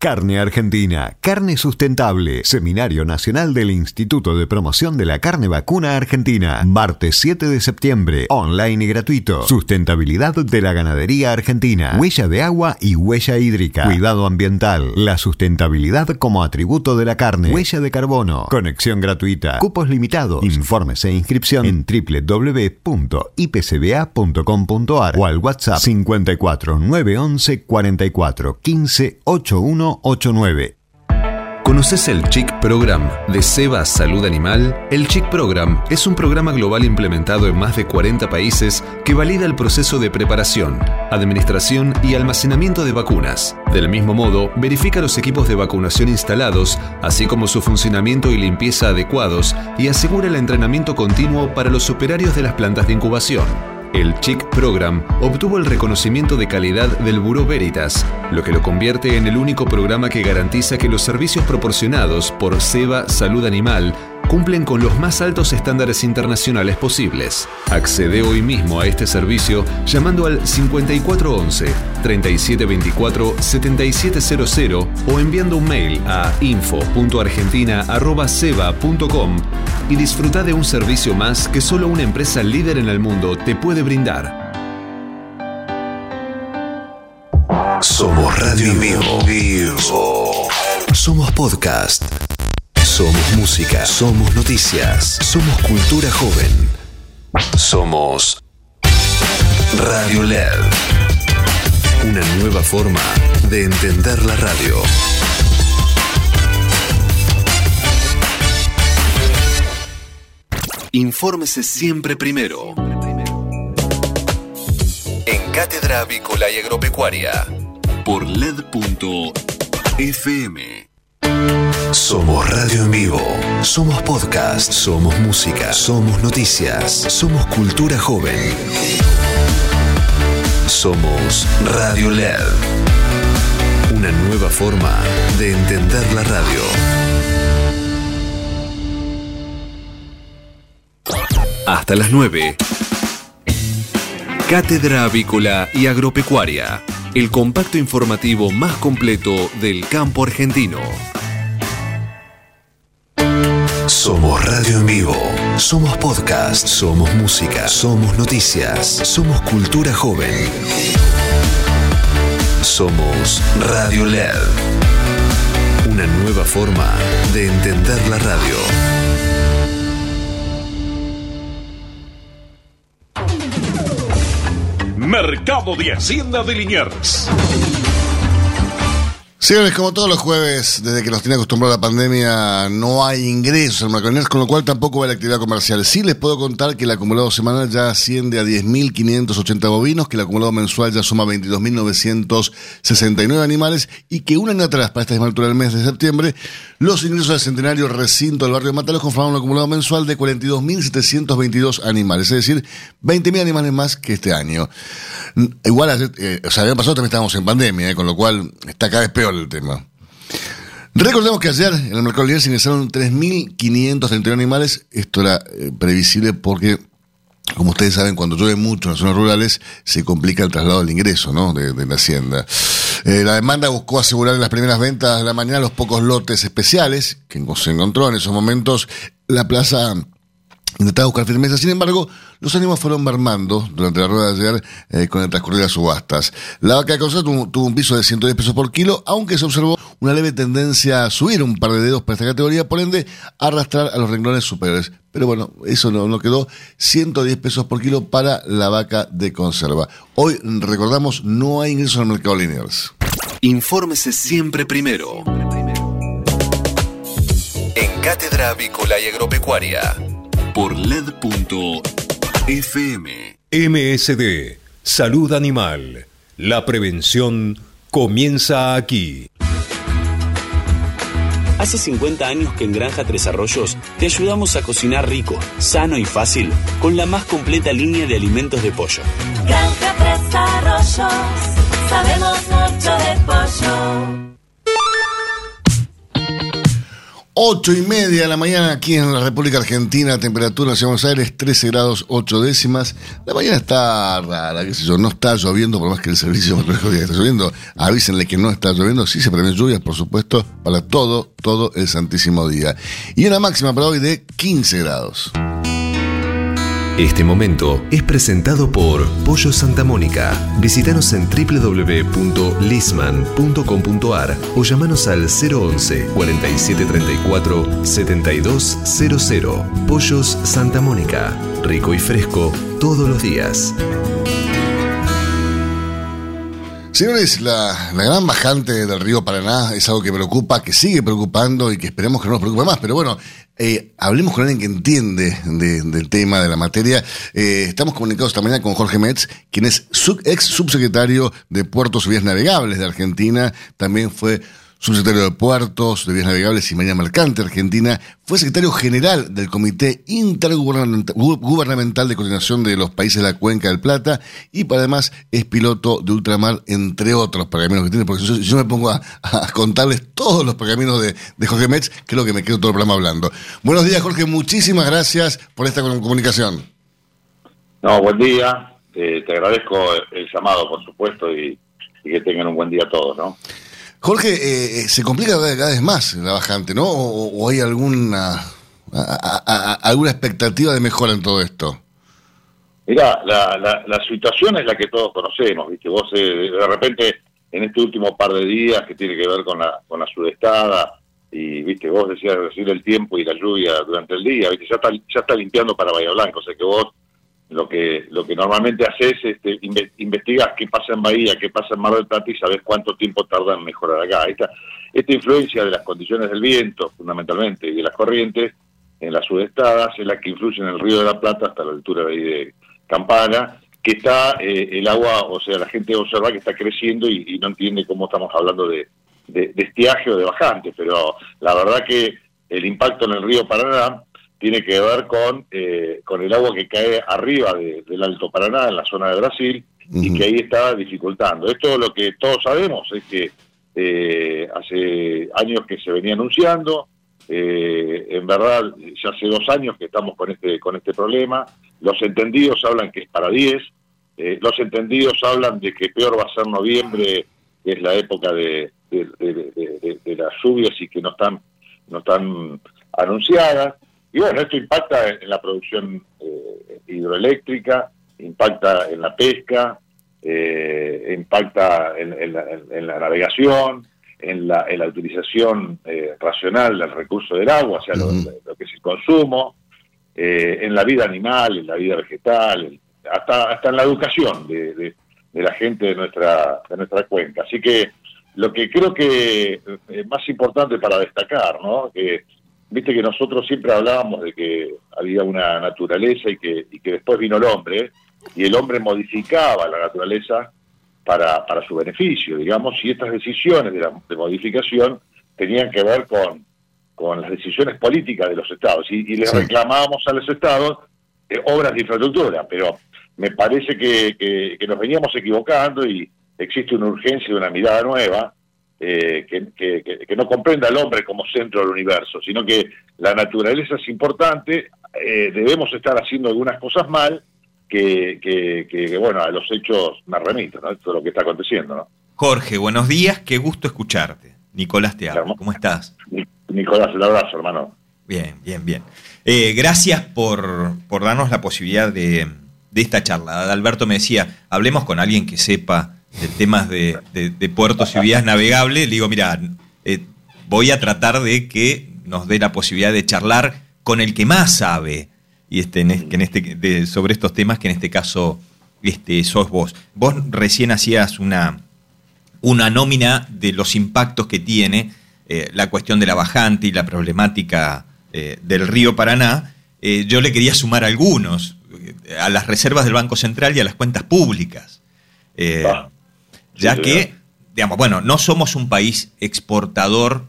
Carne Argentina, carne sustentable, Seminario Nacional del Instituto de Promoción de la Carne Vacuna Argentina, martes 7 de septiembre, online y gratuito, sustentabilidad de la ganadería argentina, huella de agua y huella hídrica, cuidado ambiental, la sustentabilidad como atributo de la carne, huella de carbono, conexión gratuita, cupos limitados, informes e inscripción en www.ipcba.com.ar o al WhatsApp 54 911 44 15 8189. ¿Conoces el Chic Program de Seba Salud Animal? El Chic Program es un programa global implementado en más de 40 países que valida el proceso de preparación, administración y almacenamiento de vacunas. Del mismo modo, verifica los equipos de vacunación instalados, así como su funcionamiento y limpieza adecuados y asegura el entrenamiento continuo para los operarios de las plantas de incubación. El Chic Program obtuvo el reconocimiento de calidad del Buró Veritas, lo que lo convierte en el único programa que garantiza que los servicios proporcionados por Seba Salud Animal cumplen con los más altos estándares internacionales posibles. Accede hoy mismo a este servicio llamando al 5411 3724 7700 o enviando un mail a info.argentina@seba.com y disfruta de un servicio más que solo una empresa líder en el mundo te puede brindar. Somos Radio en Vivo. Somos podcast. Somos música. Somos noticias. Somos cultura joven. Somos Radio LED. Una nueva forma de entender la radio. Infórmese siempre primero. Cátedra Avícola y Agropecuaria. Por LED.fm. Somos Radio en Vivo. Somos podcast. Somos música. Somos noticias. Somos cultura joven. Somos Radio LED. Una nueva forma de entender la radio. Hasta las 9. Cátedra Avícola y Agropecuaria. El compacto informativo más completo del campo argentino. Somos Radio en Vivo. Somos podcast. Somos música. Somos noticias. Somos cultura joven. Somos Radio LED. Una nueva forma de entender la radio. Mercado de Hacienda de Liniers. Señores, como todos los jueves, desde que nos tiene acostumbrado la pandemia, no hay ingresos en Mercadoners, con lo cual tampoco va la actividad comercial. Sí les puedo contar que el acumulado semanal ya asciende a 10.580 bovinos, que el acumulado mensual ya suma 22.969 animales y que un año atrás, para esta misma altura del mes de septiembre, los ingresos del centenario recinto del barrio de Matalos conformaban un acumulado mensual de 42.722 animales, es decir, 20.000 animales más que este año. Igual, eh, o sea, el año pasado también estábamos en pandemia, eh, con lo cual está cada vez peor el tema. Recordemos que ayer en el mercado libre se ingresaron 3.531 animales. Esto era eh, previsible porque, como ustedes saben, cuando llueve mucho en las zonas rurales se complica el traslado del ingreso ¿no? de, la hacienda. Eh, la demanda buscó asegurar en las primeras ventas de la mañana los pocos lotes especiales que se encontró en esos momentos. La plaza Intentaba buscar firmeza, sin embargo, los ánimos fueron mermando durante la rueda de ayer eh, con el transcurrir de las subastas. La vaca de conserva tuvo, un piso de 110 pesos por kilo, aunque se observó una leve tendencia a subir un par de dedos para esta categoría, por ende, arrastrar a los renglones superiores. Pero bueno, eso no, no quedó. 110 pesos por kilo para la vaca de conserva. Hoy, recordamos, no hay ingresos al mercado Liniers. Infórmese siempre primero. En Cátedra Avícola y Agropecuaria por LED.fm. MSD, Salud Animal. La prevención comienza aquí. Hace 50 años que en Granja Tres Arroyos te ayudamos a cocinar rico, sano y fácil con la más completa línea de alimentos de pollo. Granja Tres Arroyos, sabemos mucho de pollo. Ocho y media de la mañana aquí en la República Argentina, temperatura en Buenos Aires 13 grados 8 décimas. La mañana está rara, qué sé yo, no está lloviendo, por más que el servicio meteorológico está lloviendo. Avísenle que no está lloviendo, sí se prevén lluvias, por supuesto, para todo, todo el santísimo día. Y una máxima para hoy de 15 grados. Este momento es presentado por Pollo Santa Mónica. Visítanos en www.lisman.com.ar o llamanos al 011 4734 7200. Pollos Santa Mónica. Rico y fresco todos los días. Señores, la, la, gran bajante del río Paraná es algo que preocupa, que sigue preocupando y que esperemos que no nos preocupe más. Pero bueno, eh, hablemos con alguien que entiende de, del tema, de la materia. Eh, estamos comunicados esta mañana con Jorge Metz, quien es sub, ex subsecretario de Puertos y Vías Navegables de Argentina. También fue subsecretario de Puertos, de Vías Navegables y Marina Mercante Argentina, fue secretario general del Comité Intergubernamental de Coordinación de los Países de la Cuenca del Plata y además es piloto de ultramar, entre otros pergaminos que tiene, porque si yo, me pongo a, contarles todos los pergaminos de, Jorge Metz, creo que me quedo todo el programa hablando. Buenos días, Jorge, muchísimas gracias por esta comunicación. No, buen día, eh, te agradezco el llamado, por supuesto, y, y que tengan un buen día todos, ¿no? Jorge, eh, se complica cada vez más la bajante, ¿no? ¿O, hay alguna, alguna expectativa de mejora en todo esto? Mira, la, la, la, situación es la que todos conocemos, ¿viste? Vos eh, de repente, en este último par de días que tiene que ver con la, con la sudestada, y viste, vos decías recibir el tiempo y la lluvia durante el día, ¿viste? Ya está, ya está limpiando para Bahía Blanca, o sea que vos lo que lo que normalmente haces es este, investigas qué pasa en Bahía, qué pasa en Mar del Plata y sabes cuánto tiempo tarda en mejorar acá. Esta, esta influencia de las condiciones del viento, fundamentalmente, y de las corrientes en las sudestadas es la que influye en el río de la Plata hasta la altura de, ahí de Campana, que está eh, el agua, o sea, la gente observa que está creciendo y, no entiende cómo estamos hablando de, de, de estiaje o de bajante, pero la verdad que el impacto en el río Paraná tiene que ver con, eh, con el agua que cae arriba de, del Alto Paraná, en la zona de Brasil, uh -huh. y que ahí está dificultando. Esto lo que todos sabemos es que eh, hace años que se venía anunciando, eh, en verdad ya hace dos años que estamos con este, con este problema, los entendidos hablan que es para 10, eh, los entendidos hablan de que peor va a ser noviembre, que es la época de, de, de, de las lluvias y que no están, no están anunciadas. Y bueno, esto impacta en la producción eh, hidroeléctrica, impacta en la pesca, eh, impacta en, en, la, en, la, navegación, en la, en la utilización eh, racional del recurso del agua, o sea, uh -huh. lo, lo, que es el consumo, eh, en la vida animal, en la vida vegetal, hasta, hasta en la educación de, de, de la gente de nuestra, de nuestra cuenca. Así que lo que creo que es más importante para destacar, ¿no? Que viste que nosotros siempre hablábamos de que había una naturaleza y que, y que después vino el hombre, y el hombre modificaba la naturaleza para, para su beneficio, digamos, y estas decisiones de, la, de modificación tenían que ver con, con las decisiones políticas de los estados, y, y les sí. reclamábamos a los estados eh, obras de infraestructura, pero me parece que, que, que nos veníamos equivocando y existe una urgencia de una mirada nueva, eh, que, que, que, no comprenda al hombre como centro del universo, sino que la naturaleza es importante, eh, debemos estar haciendo algunas cosas mal, que, que, bueno, a los hechos me remito, ¿no? Esto es lo que está aconteciendo, ¿no? Jorge, buenos días, qué gusto escucharte. Nicolás te habla, ¿cómo estás? Nicolás, el abrazo, hermano. Bien, bien, bien. Eh, gracias por, por darnos la posibilidad de, de esta charla. Alberto me decía, hablemos con alguien que sepa de temas de, de- puertos y vías navegables. Le digo, mira, eh, voy a tratar de que nos dé la posibilidad de charlar con el que más sabe y este, en este, sobre estos temas, que en este caso este, sos vos. Vos recién hacías una, una nómina de los impactos que tiene eh, la cuestión de la bajante y la problemática eh, del río Paraná. Yo le quería sumar algunos, a las reservas del Banco Central y a las cuentas públicas. Ya sí, que, digamos, bueno, no somos un país exportador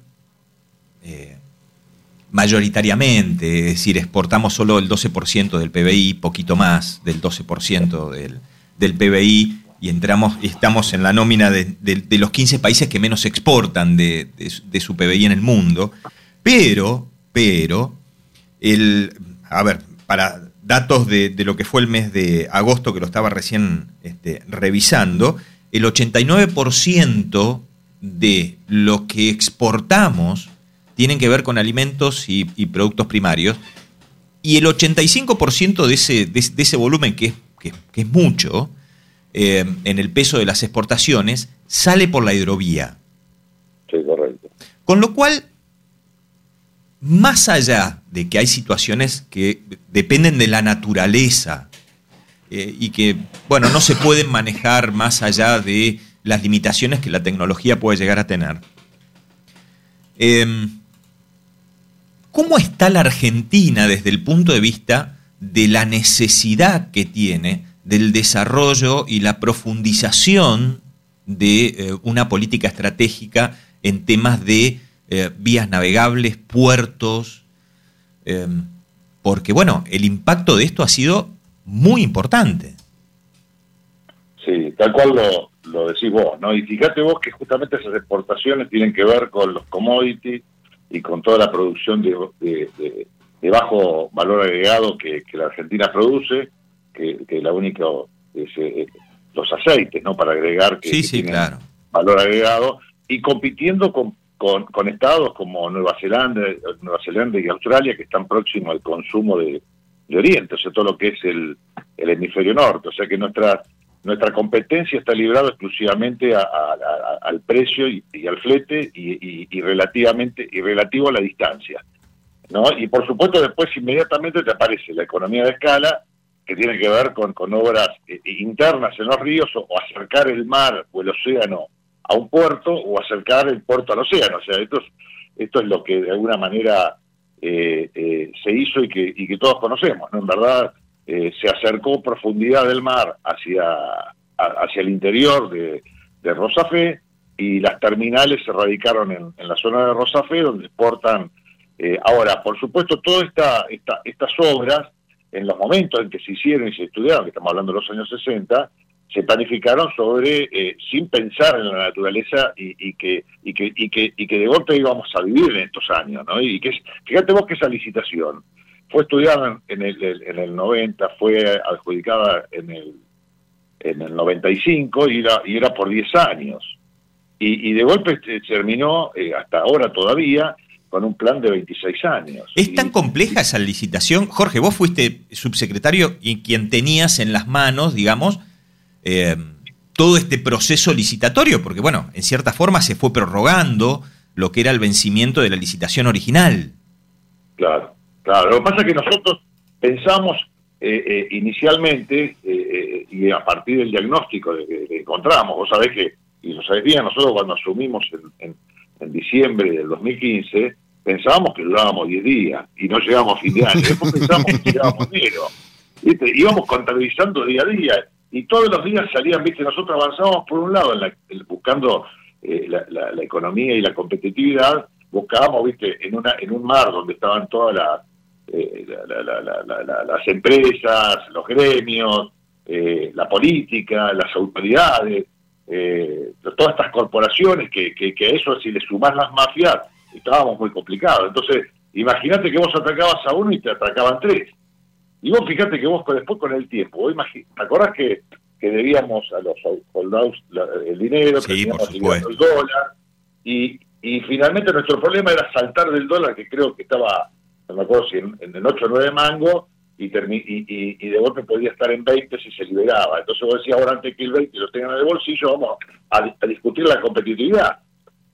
eh, mayoritariamente, es decir, exportamos solo el 12% del PBI, poquito más del 12% del, del PBI, y entramos y estamos en la nómina de, de- de los 15 países que menos exportan de, de su- PBI en el mundo. Pero, pero, el, a ver, para datos de, de lo que fue el mes de agosto, que lo estaba recién este, revisando, el 89% de lo que exportamos tienen que ver con alimentos y, y productos primarios, y el 85% de ese, de, ese- de ese volumen, que es, que- que es mucho, eh, en el peso de las exportaciones, sale por la hidrovía. Sí, correcto. Con lo cual, más allá de que hay situaciones que dependen de la naturaleza eh, y que, bueno, no se pueden manejar más allá de las limitaciones que la tecnología puede llegar a tener. Em, ¿Cómo está la Argentina desde el punto de vista de la necesidad que tiene del desarrollo y la profundización de eh, una política estratégica en temas de eh, vías navegables, puertos? Eh, porque, bueno, el impacto de esto ha sido muy importante. Sí, tal cual lo, lo decís vos, ¿no? Y fíjate vos que justamente esas exportaciones tienen que ver con los commodities y con toda la producción de, de- de- de bajo valor agregado que, que la Argentina produce, que, que la única es eh, los aceites, ¿no? Para agregar que, Sí, que sí, tienen claro. valor agregado y compitiendo con, con, con estados como Nueva Zelanda, Nueva Zelanda y Australia que están próximos al consumo de, de Oriente, o sea, todo lo que es el, el hemisferio norte, o sea que nuestra nuestra competencia está librada exclusivamente a- al precio y, y al flete y, y- y relativamente y relativo a la distancia, ¿no? Y por supuesto después inmediatamente te aparece la economía de escala que tiene que ver con, con obras eh, internas en los ríos o, o acercar el mar o el océano a un puerto o acercar el puerto al océano. O sea, esto es, esto es lo que de alguna manera eh, eh, se hizo y que, y que todos conocemos. ¿no? En verdad, eh, se acercó profundidad del mar hacia, hacia el interior de, de Rosafé y las terminales se radicaron en, en la zona de Rosafé, donde exportan. eh, ahora, por supuesto, todas esta, esta- estas obras, en los momentos en que se hicieron y se estudiaron, que estamos hablando de los años 60, se planificaron sobre eh, sin pensar en la naturaleza y, y que y que y que y que de golpe íbamos a vivir en estos años no y que es, fíjate vos que esa licitación fue estudiada en el, en el 90 fue adjudicada en el en el 95 y era y era por 10 años. Y, y de golpe eh, terminó eh, hasta ahora todavía con un plan de 26 años. ¿Es tan compleja esa licitación? Jorge, vos fuiste subsecretario y quien tenías en las manos, digamos, eh, todo este proceso licitatorio, porque bueno, en cierta forma se fue prorrogando lo que era el vencimiento de la licitación original. Claro, claro. Lo que pasa es que nosotros pensamos eh, eh, inicialmente eh, y a partir del diagnóstico que, encontramos, vos sabés que, y lo sabés bien, nosotros cuando asumimos en, en- en diciembre del 2015, pensábamos que durábamos 10 días y no llegamos a fin de año. Después pensamos que llegábamos enero. ¿Viste? Íbamos contabilizando día a día y todos los días salían, viste, nosotros avanzábamos por un lado en la- buscando eh, la, la- la economía y la competitividad, buscábamos, viste, en una en un mar donde estaban todas las eh, la- la- la- la- la- la- las empresas, los gremios, eh, la política, las autoridades, eh, todas estas corporaciones que, que, que a eso si le sumás las mafias, estábamos muy complicados. Entonces, imagínate que vos atacabas a uno y te atacaban tres. Y vos fíjate que vos después con el tiempo, vos ¿te acordás que, que debíamos a los soldados el dinero, Sí, el dólar? Y, y finalmente nuestro problema era saltar del dólar, que creo que estaba no me acuerdo si en, en 8 o 9 mangos, y, termi- y, y, y de golpe podía estar en 20 si se liberaba. Entonces vos decías, ahora antes que el 20 lo tengan en el bolsillo, vamos a, a discutir la competitividad.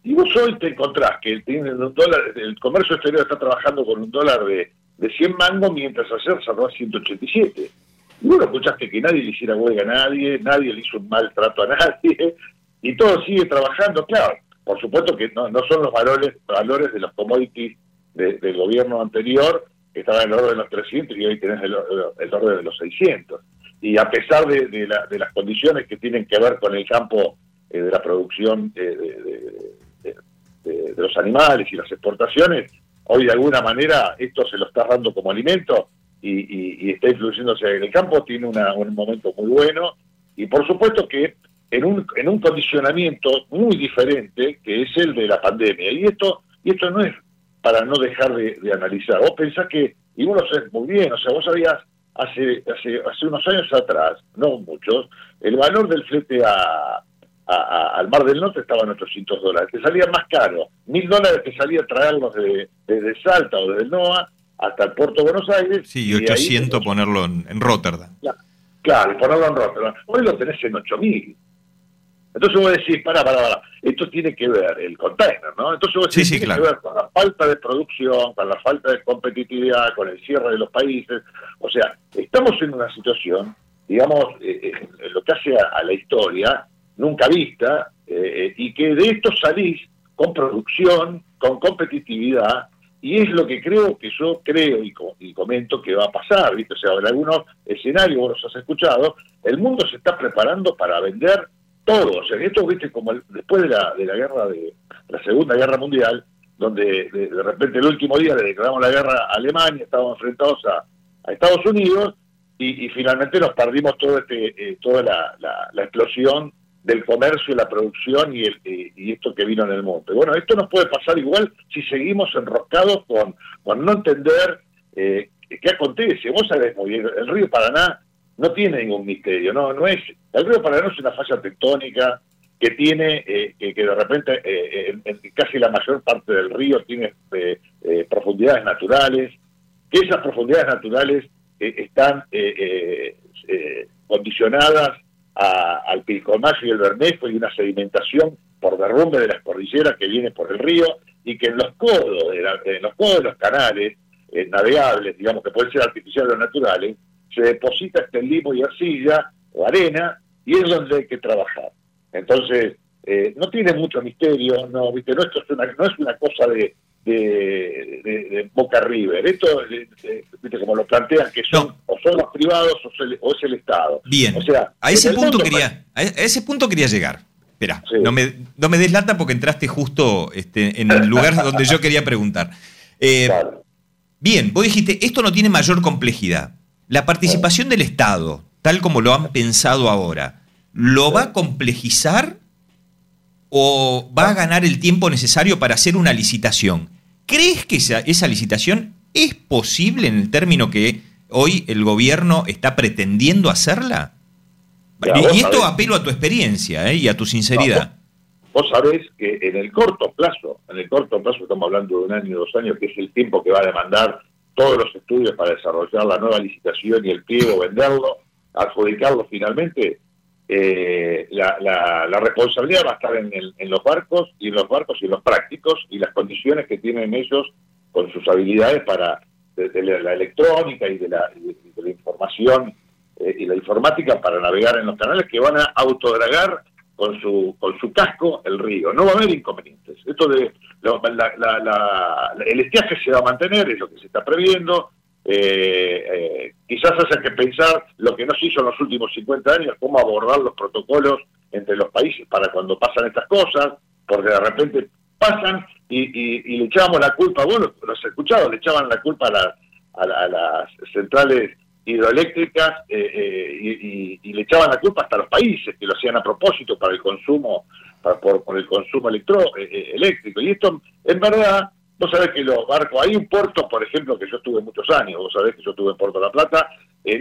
Y vos hoy te encontrás que tienen un dólar, el comercio exterior está trabajando con un dólar de, de 100 mangos, mientras ayer cerró a 187. Y vos no escuchaste que nadie le hiciera huelga a nadie, nadie le hizo un mal trato a nadie, y todo sigue trabajando. Claro, por supuesto que no, no son los valores, valores de los commodities de- del gobierno anterior, que estaban en el orden de los 300 y hoy tenés el, el orden de los 600. Y a pesar de, de la- de las condiciones que tienen que ver con el campo eh, de la producción eh, de- de los animales y las exportaciones, hoy de alguna manera esto se lo está dando como alimento y, está influyéndose en el campo, tiene una- un momento muy bueno y por supuesto que en un, en un condicionamiento muy diferente que es el de la pandemia. Y esto, y esto no es para no dejar de, de analizar. Vos pensás que, y vos lo sabés muy bien, o sea, vos sabías hace, hace, hace unos años atrás, no muchos, el valor del flete a, a- a- al Mar del Norte estaba en 800 dólares, te salía más caro, mil dólares te salía traerlos de- desde Salta o desde NOA hasta el puerto de Buenos Aires. Sí, y de ahí- 800 ponerlo en, en Rotterdam. Claro, y ponerlo en Rotterdam. Hoy lo tenés en 8000. Entonces vos decís, pará, pará, pará, esto tiene que ver, el container, ¿no? Entonces vos decís, Sí, sí, tiene claro. que ver con la falta de producción, con la falta de competitividad, con el cierre de los países. O sea, estamos en una situación, digamos, eh, eh, lo que hace a, a la historia, nunca vista, eh, eh, y que de esto salís con producción, con competitividad, y es lo que creo que yo creo y, co- y comento que va a pasar, ¿viste? O sea, en algunos escenarios, vos los has escuchado, el mundo se está preparando para vender todo. O sea, esto, ¿viste? Como el- después de la, de la guerra, de la Segunda Guerra Mundial, donde de, de repente el último día le declaramos la guerra a Alemania, estábamos enfrentados a, a Estados Unidos, y, y finalmente nos perdimos todo este, eh, toda la, la- la explosión del comercio y la producción y, el, y- esto que vino en el. Y bueno, esto nos puede pasar igual si seguimos enroscados con, con no entender eh, qué acontece. Vos sabés muy bien, el río Paraná no tiene ningún misterio, no, no es, el río Paraná es una falla tectónica que tiene, eh, que, de repente eh, en casi la mayor parte del río tiene eh, eh, profundidades naturales, que esas profundidades naturales eh, están eh, eh, eh, condicionadas a- al Pilcomayo y el Bermejo y una sedimentación por derrumbe de las cordilleras que viene por el río y que en los codos de, la- en los codos de los canales eh, navegables, digamos que pueden ser artificiales o naturales, se deposita este limo y arcilla o arena y es donde hay que trabajar. Entonces, eh, no tiene mucho misterio, no, ¿viste? no, esto es una, no es una cosa de, de, Boca River, esto, eh, eh, ¿viste? como lo plantean, que son son los privados o, es el- o es el Estado. Bien, O sea, a ese punto quería, a ese punto quería llegar. Espera, no, me, no me des lata porque entraste justo este, en el lugar donde yo quería preguntar. Eh, Bien, vos dijiste, esto no tiene mayor complejidad. La participación del Estado, tal como lo han pensado ahora, ¿lo va a complejizar o va a ganar el tiempo necesario para hacer una licitación? ¿Crees que esa, esa licitación es posible en el término que hoy el gobierno está pretendiendo hacerla? Ya, y vos esto sabés. apelo a tu experiencia ¿eh? y a tu sinceridad. Vos sabés que en el corto plazo, en el corto plazo estamos hablando de un año, dos años, que es el tiempo que va a demandar todos los estudios para desarrollar la nueva licitación y el pliego, venderlo, adjudicarlo finalmente, eh, la, la- la responsabilidad va a estar en, el- en los barcos y en los barcos y en los prácticos y las condiciones que tienen ellos con sus habilidades para de, la, electrónica y de la, información eh, y la informática para navegar en los canales que van a autodragar con su con su casco el río. No va a haber inconvenientes. Esto de la- el estiaje se va a mantener, es lo que se está previendo. Eh, eh, quizás haya que pensar lo que no se hizo en los últimos 50 años, cómo abordar los protocolos entre los países para cuando pasan estas cosas, porque de repente pasan y, y- le echábamos la culpa, vos lo, lo has escuchado, le echaban la culpa a, la- a la- a las centrales hidroeléctricas eh, eh, y, le echaban la culpa hasta a los países que lo hacían a propósito para el consumo, para, por, el consumo electro, eh, eh, eléctrico. Y esto, en verdad, vos sabés que los barcos, hay un puerto, por ejemplo, que yo estuve muchos años, vos sabés que yo estuve en Puerto La Plata,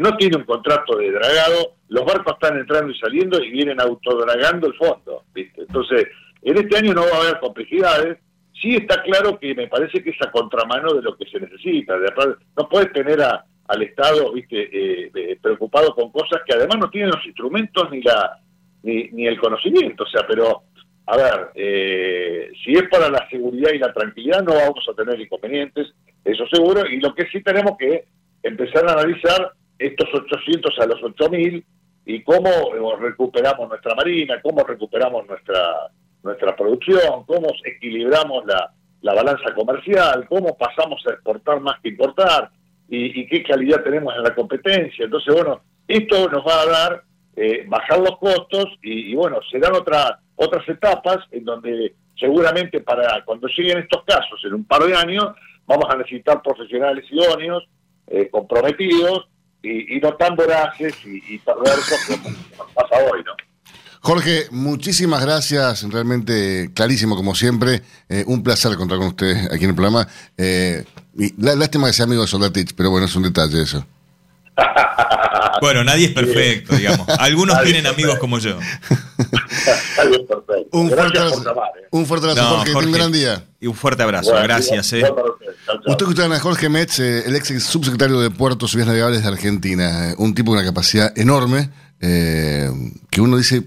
no tiene un contrato de dragado, los barcos están entrando y saliendo y vienen autodragando el fondo, ¿viste? Entonces, en este año no va a haber complejidades, sí está claro que me parece que es a contramano de lo que se necesita. De, no puedes tener a, al Estado viste eh, eh, preocupado con cosas que además no tienen los instrumentos ni la ni, ni el conocimiento. O sea, pero a ver, eh, si es para la seguridad y la tranquilidad no vamos a tener inconvenientes, eso seguro, y lo que sí tenemos que empezar a analizar estos 800 a los 8000 y cómo recuperamos nuestra marina, cómo recuperamos nuestra nuestra producción, cómo equilibramos la, la balanza comercial, cómo pasamos a exportar más que importar y, qué calidad tenemos en la competencia. Entonces, bueno, esto nos va a dar eh, bajar los costos y, bueno, serán otras otras etapas en donde seguramente para cuando lleguen estos casos en un par de años vamos a necesitar profesionales idóneos, eh, comprometidos y, no tan voraces y, y perversos como pasa hoy, ¿no? Jorge, muchísimas gracias, realmente clarísimo como siempre. Eh, un placer contar con usted aquí en el programa. Eh, y lástima que sea amigo de Soldatich, pero bueno, es un detalle eso. bueno, nadie es perfecto, digamos. Algunos tienen amigos como yo. un, fuerte abrazo, un fuerte abrazo, Jorge, un gran día. Y un fuerte abrazo, gracias. Eh. Usted escucha a Jorge Metz, el ex subsecretario de Puertos y Vías Navegables de Argentina. un tipo con una capacidad enorme, que uno dice,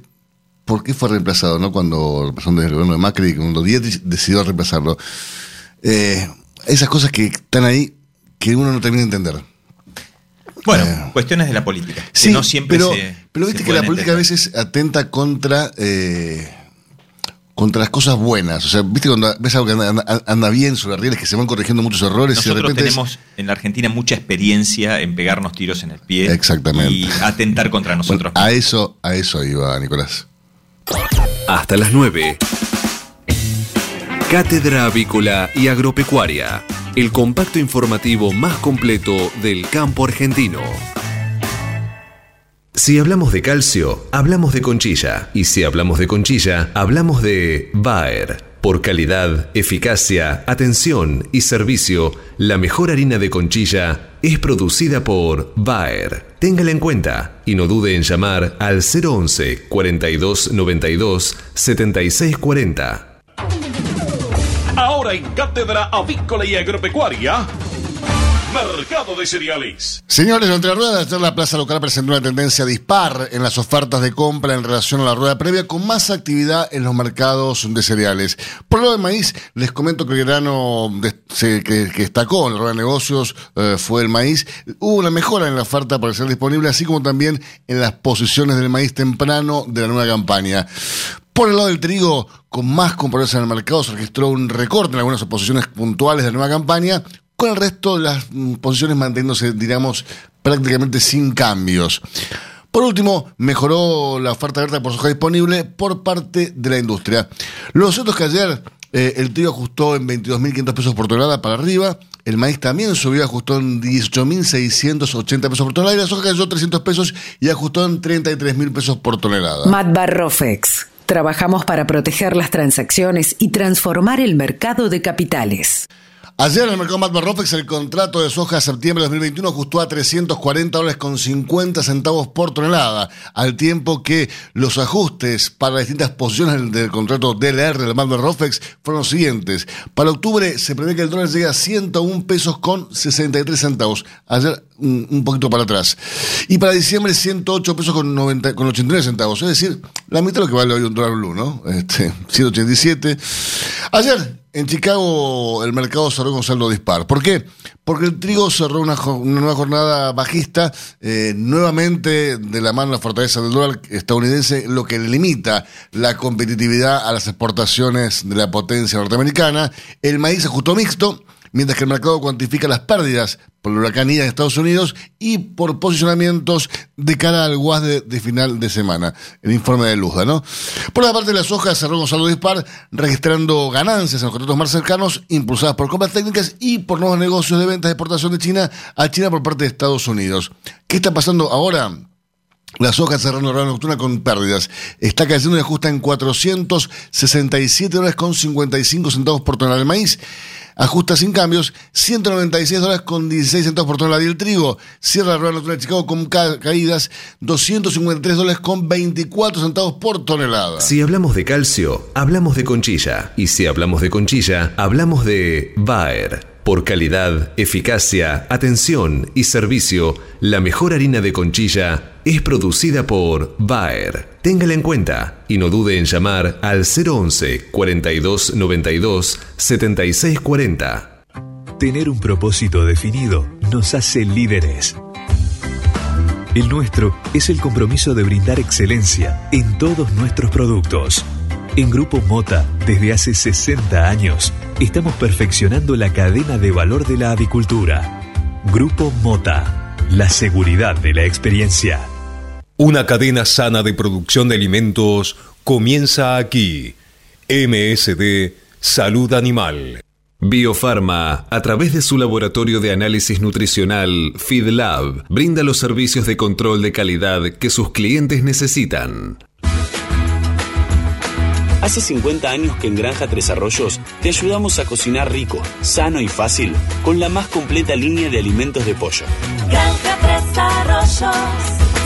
por qué fue reemplazado, ¿no? Cuando el presidente del gobierno de Macri, cuando Díaz decidió reemplazarlo. Eh, esas cosas que están ahí que uno no termina de entender. Bueno, eh, cuestiones de la política. Sí, no siempre pero, pero viste que la política a veces atenta contra eh, contra las cosas buenas. O sea, viste cuando ves algo que anda, bien sobre rieles, que se van corrigiendo muchos errores Nosotros y de repente tenemos en la Argentina mucha experiencia en pegarnos tiros en el pie. Exactamente. Y atentar contra nosotros. a eso, a eso iba Nicolás. Hasta las 9. Cátedra Avícola y Agropecuaria, el compacto informativo más completo del campo argentino. Si hablamos de calcio, hablamos de conchilla. Y si hablamos de conchilla, hablamos de Bayer. Por calidad, eficacia, atención y servicio, la mejor harina de conchilla es producida por Bayer. Téngala en cuenta y no dude en llamar al 011 42 92 76 40. Ahora en Cátedra Avícola y Agropecuaria. Mercado de cereales. Señores, entre la rueda de la plaza local presentó una tendencia dispar en las ofertas de compra en relación a la rueda previa, con más actividad en los mercados de cereales. Por lo de maíz, les comento que el grano que, destacó en la rueda de negocios eh, fue el maíz. Hubo una mejora en la oferta para ser disponible, así como también en las posiciones del maíz temprano de la nueva campaña. Por el lado del trigo, con más compradores en el mercado, se registró un recorte en algunas posiciones puntuales de la nueva campaña, con el resto de las mm, posiciones manteniéndose, digamos, prácticamente sin cambios. Por último, mejoró la oferta abierta por soja disponible por parte de la industria. Lo cierto es que ayer eh, el trigo ajustó en 22.500 pesos por tonelada para arriba, el maíz también subió, ajustó en 18.680 pesos por tonelada y la soja cayó 300 pesos y ajustó en 33.000 pesos por tonelada. Matt Barrofex. Trabajamos para proteger las transacciones y transformar el mercado de capitales. Ayer en el mercado Matbarrofex el contrato de soja septiembre de 2021 ajustó a 340 dólares con 50 centavos por tonelada, al tiempo que los ajustes para distintas posiciones del, contrato DLR del Matbarrofex fueron los siguientes. Para octubre se prevé que el dólar llegue a 101 pesos con 63 centavos. Ayer un, poquito para atrás. Y para diciembre 108 pesos con, 90, con 89 centavos. Es decir, la mitad de lo que vale hoy un dólar blue, ¿no? Este, 187. Ayer en Chicago el mercado cerró con saldo dispar. ¿Por qué? Porque el trigo cerró una, nueva jornada bajista, eh, nuevamente de la mano de la fortaleza del dólar estadounidense, lo que limita la competitividad a las exportaciones de la potencia norteamericana. El maíz ajustó mixto mientras que el mercado cuantifica las pérdidas por la huracán en Estados Unidos y por posicionamientos de cara al guas de, final de semana, el informe de Luzda, ¿no? Por la parte de las hojas cerró con saldo dispar, registrando ganancias en los contratos más cercanos, impulsadas por compras técnicas y por nuevos negocios de ventas de exportación de China a China por parte de Estados Unidos. ¿Qué está pasando ahora? La soja cerrando la nocturna con pérdidas. Está cayendo y ajusta en 467 dólares con 55 centavos por tonelada. El maíz ajusta sin cambios, 196 dólares con 16 centavos por tonelada. Y el trigo cierra la rueda nocturna de Chicago con ca- caídas, 253 dólares con 24 centavos por tonelada. Si hablamos de calcio, hablamos de conchilla. Y si hablamos de conchilla, hablamos de Bayer. Por calidad, eficacia, atención y servicio, la mejor harina de conchilla es producida por Bayer. Téngala en cuenta y no dude en llamar al 011 42 92 76 40. Tener un propósito definido nos hace líderes. El nuestro es el compromiso de brindar excelencia en todos nuestros productos. En Grupo Mota, desde hace 60 años, estamos perfeccionando la cadena de valor de la avicultura. Grupo Mota, la seguridad de la experiencia. Una cadena sana de producción de alimentos comienza aquí. MSD Salud Animal. Biofarma, a través de su laboratorio de análisis nutricional FeedLab, brinda los servicios de control de calidad que sus clientes necesitan. Hace 50 años que en Granja Tres Arroyos te ayudamos a cocinar rico, sano y fácil con la más completa línea de alimentos de pollo. Granja Tres Arroyos,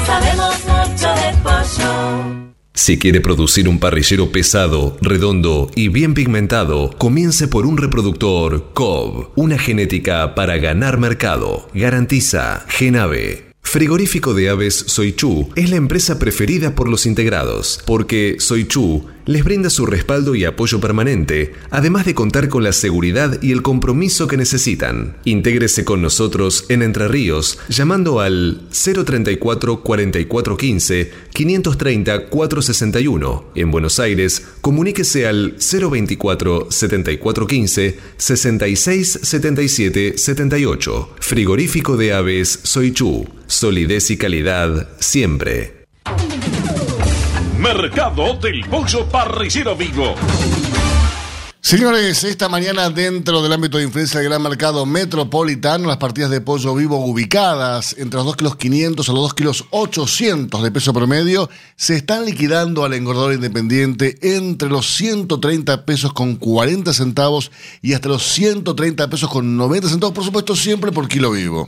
sabemos mucho de pollo. Si quiere producir un parrillero pesado, redondo y bien pigmentado, comience por un reproductor COB, una genética para ganar mercado. Garantiza Genave. Frigorífico de Aves Soichu es la empresa preferida por los integrados, porque Soichu les brinda su respaldo y apoyo permanente, además de contar con la seguridad y el compromiso que necesitan. Intégrese con nosotros en Entre Ríos llamando al 034 4415 530 461. En Buenos Aires, comuníquese al 024 7415 66 77 78. Frigorífico de Aves Soichu. Solidez y calidad siempre. Mercado del Pollo Parrillero Vivo. Señores, esta mañana dentro del ámbito de influencia del gran mercado metropolitano, las partidas de pollo vivo ubicadas entre los 2 kilos 500 a los 2 kilos 800 de peso promedio se están liquidando al engordador independiente entre los 130 pesos con 40 centavos y hasta los 130 pesos con 90 centavos, por supuesto siempre por kilo vivo.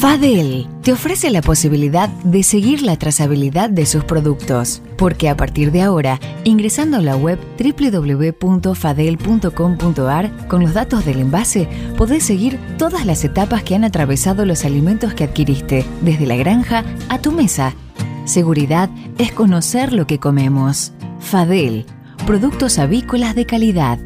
Fadel te ofrece la posibilidad de seguir la trazabilidad de sus productos, porque a partir de ahora, ingresando a la web www.fadel.com.ar con los datos del envase, podés seguir todas las etapas que han atravesado los alimentos que adquiriste, desde la granja a tu mesa. Seguridad es conocer lo que comemos. Fadel, productos avícolas de calidad.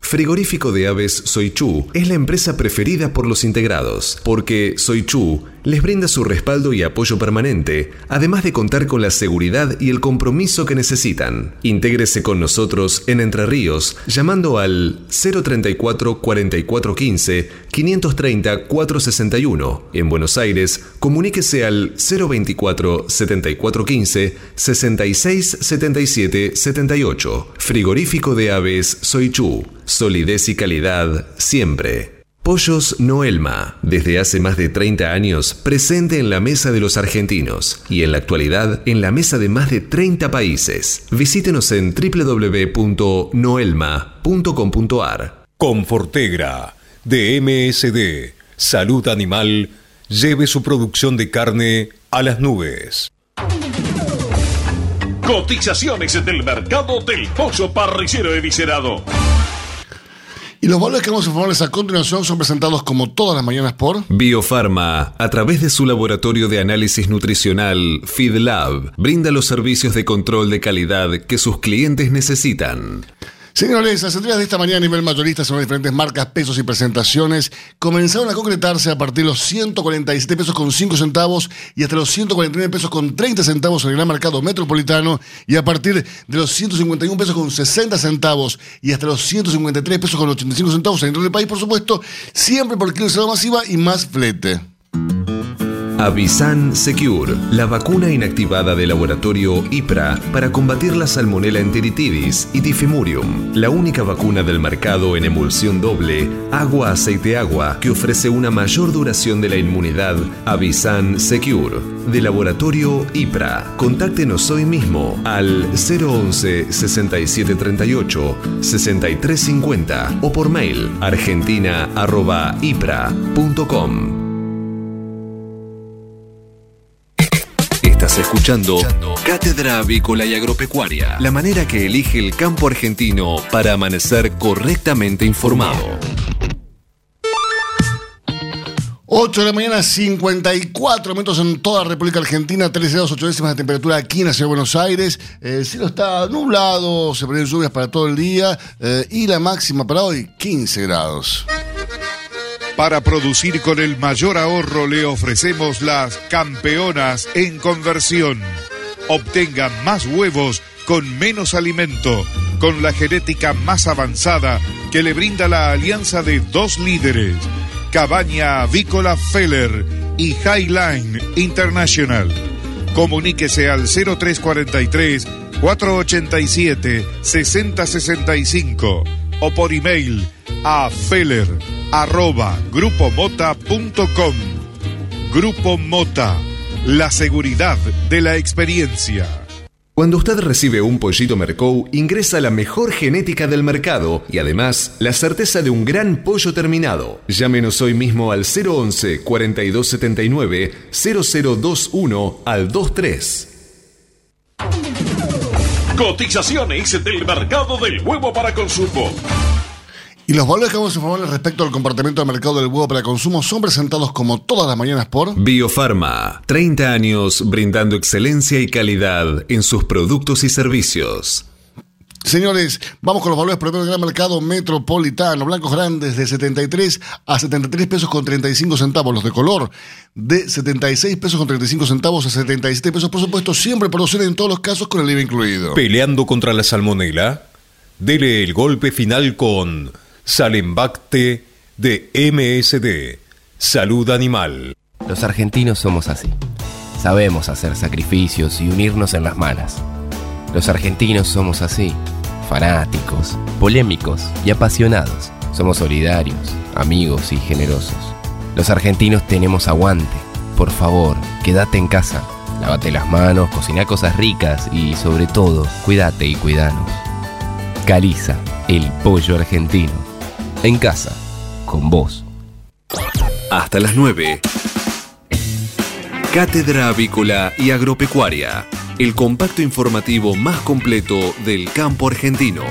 Frigorífico de Aves Soichu es la empresa preferida por los integrados, porque Soichu les brinda su respaldo y apoyo permanente, además de contar con la seguridad y el compromiso que necesitan. Intégrese con nosotros en Entre Ríos llamando al 034 4415 530 461. En Buenos Aires, comuníquese al 024 7415 66 77 78. Frigorífico de Aves Soichu. Solidez y calidad siempre. Pollos Noelma, desde hace más de 30 años presente en la mesa de los argentinos y en la actualidad en la mesa de más de 30 países. Visítenos en www.noelma.com.ar. Confortegra, de MSD, Salud Animal, lleve su producción de carne a las nubes. Cotizaciones del mercado del pollo parrillero eviscerado. Y los valores que vamos a informarles a continuación son presentados como todas las mañanas por Biofarma, a través de su laboratorio de análisis nutricional FeedLab, brinda los servicios de control de calidad que sus clientes necesitan. Señores, las entregas de esta mañana a nivel mayorista son diferentes marcas, pesos y presentaciones. Comenzaron a concretarse a partir de los 147 pesos con 5 centavos y hasta los 149 pesos con 30 centavos en el gran mercado metropolitano y a partir de los 151 pesos con 60 centavos y hasta los 153 pesos con 85 centavos en el del país, por supuesto, siempre por kilo de masiva y más flete. Avisan Secure, la vacuna inactivada de laboratorio IPRA para combatir la salmonella enteritidis y tifimurium. La única vacuna del mercado en emulsión doble, agua-aceite-agua, que ofrece una mayor duración de la inmunidad. Avisan Secure, de laboratorio IPRA. Contáctenos hoy mismo al 011 6738 6350 o por mail argentina.ipra.com. Estás escuchando Cátedra Avícola y Agropecuaria, la manera que elige el campo argentino para amanecer correctamente informado. 8 de la mañana, 54 minutos en toda la República Argentina, 13 grados 8 décimas de temperatura aquí en la Ciudad de Buenos Aires. El cielo está nublado, se prevén lluvias para todo el día eh, y la máxima para hoy, 15 grados. Para producir con el mayor ahorro le ofrecemos las campeonas en conversión. Obtenga más huevos con menos alimento, con la genética más avanzada que le brinda la alianza de dos líderes, Cabaña Avícola Feller y Highline International. Comuníquese al 0343 487 6065 o por email a feller. Grupo Mota, la seguridad de la experiencia. Cuando usted recibe un pollito Mercou, ingresa la mejor genética del mercado y además la certeza de un gran pollo terminado. Llámenos hoy mismo al 011 4279 0021 al 23. Cotizaciones del mercado del huevo para consumo. Y los valores que vamos a informarles respecto al comportamiento del mercado del huevo para consumo son presentados como todas las mañanas por Biofarma, 30 años brindando excelencia y calidad en sus productos y servicios. Señores, vamos con los valores primero del gran mercado metropolitano. Blancos grandes de 73 a 73 pesos con 35 centavos. Los de color de 76 pesos con 35 centavos a 77 pesos. Por supuesto, siempre producen en todos los casos con el IVA incluido. Peleando contra la salmonela, dele el golpe final con Salembacte de MSD. Salud Animal. Los argentinos somos así. Sabemos hacer sacrificios y unirnos en las malas. Los argentinos somos así. Fanáticos, polémicos y apasionados. Somos solidarios, amigos y generosos. Los argentinos tenemos aguante. Por favor, quédate en casa. Lávate las manos, cocina cosas ricas y sobre todo, cuídate y cuidanos. Caliza, el pollo argentino. En casa, con vos. Hasta las 9. Cátedra Avícola y Agropecuaria, el compacto informativo más completo del campo argentino.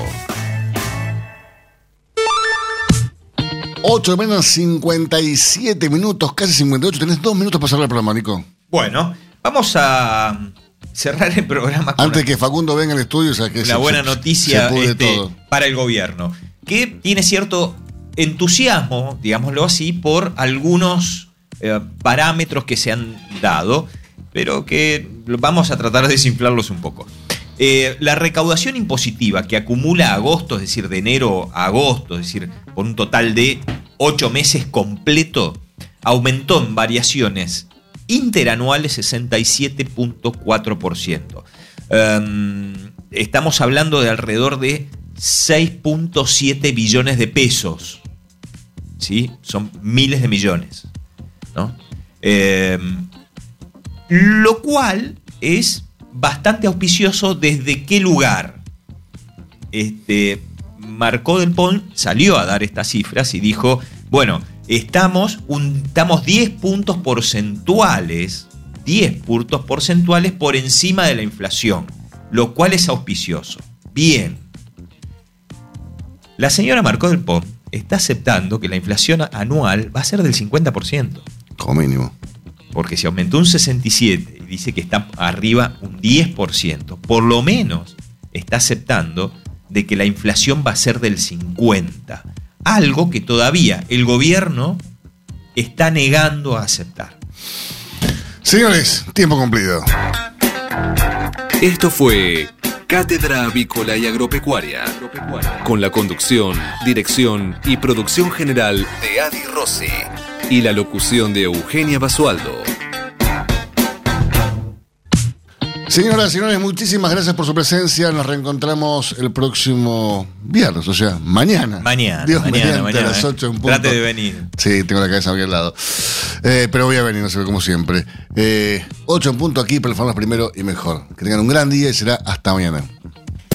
8 de la mañana, 57 minutos, casi 58. Tenés dos minutos para cerrar el programa, Nico. Bueno, vamos a cerrar el programa con Antes que Facundo venga al estudio, o sea que una se- buena noticia este, todo. para el gobierno, que tiene cierto entusiasmo, digámoslo así, por algunos eh, parámetros que se han dado, pero que vamos a tratar de desinflarlos un poco. Eh, la recaudación impositiva que acumula agosto, es decir, de enero a agosto, es decir, por un total de ocho meses completo, aumentó en variaciones interanuales 67.4%. Em, estamos hablando de alrededor de 6.7 billones de pesos. ¿Sí? Son miles de millones. ¿no? Em, lo cual es bastante auspicioso desde qué lugar. Este, Marcó del Pon salió a dar estas cifras y dijo, bueno, estamos, un- estamos 10 puntos porcentuales, 10 puntos porcentuales por encima de la inflación, lo cual es auspicioso. Bien. La señora Marcó del Pon está aceptando que la inflación anual va a ser del 50%. Como mínimo. Porque si aumentó un 67 y dice que está arriba un 10%, por lo menos está aceptando de que la inflación va a ser del 50%. Algo que todavía el gobierno está negando a aceptar. Señores, tiempo cumplido. Esto fue Cátedra Avícola y Agropecuaria, con la conducción, dirección y producción general de Adi Rossi y la locución de Eugenia Basualdo. Señoras y señores, muchísimas gracias por su presencia. Nos reencontramos el próximo viernes, o sea, mañana. Mañana. Dios mañana, mañana a las ¿eh? 8 en punto. Trate de venir. Sí, tengo la cabeza aquí al lado. Eh, pero voy a venir, no sé, como siempre. Eh, 8 en punto aquí, performance primero y mejor. Que tengan un gran día y será hasta mañana.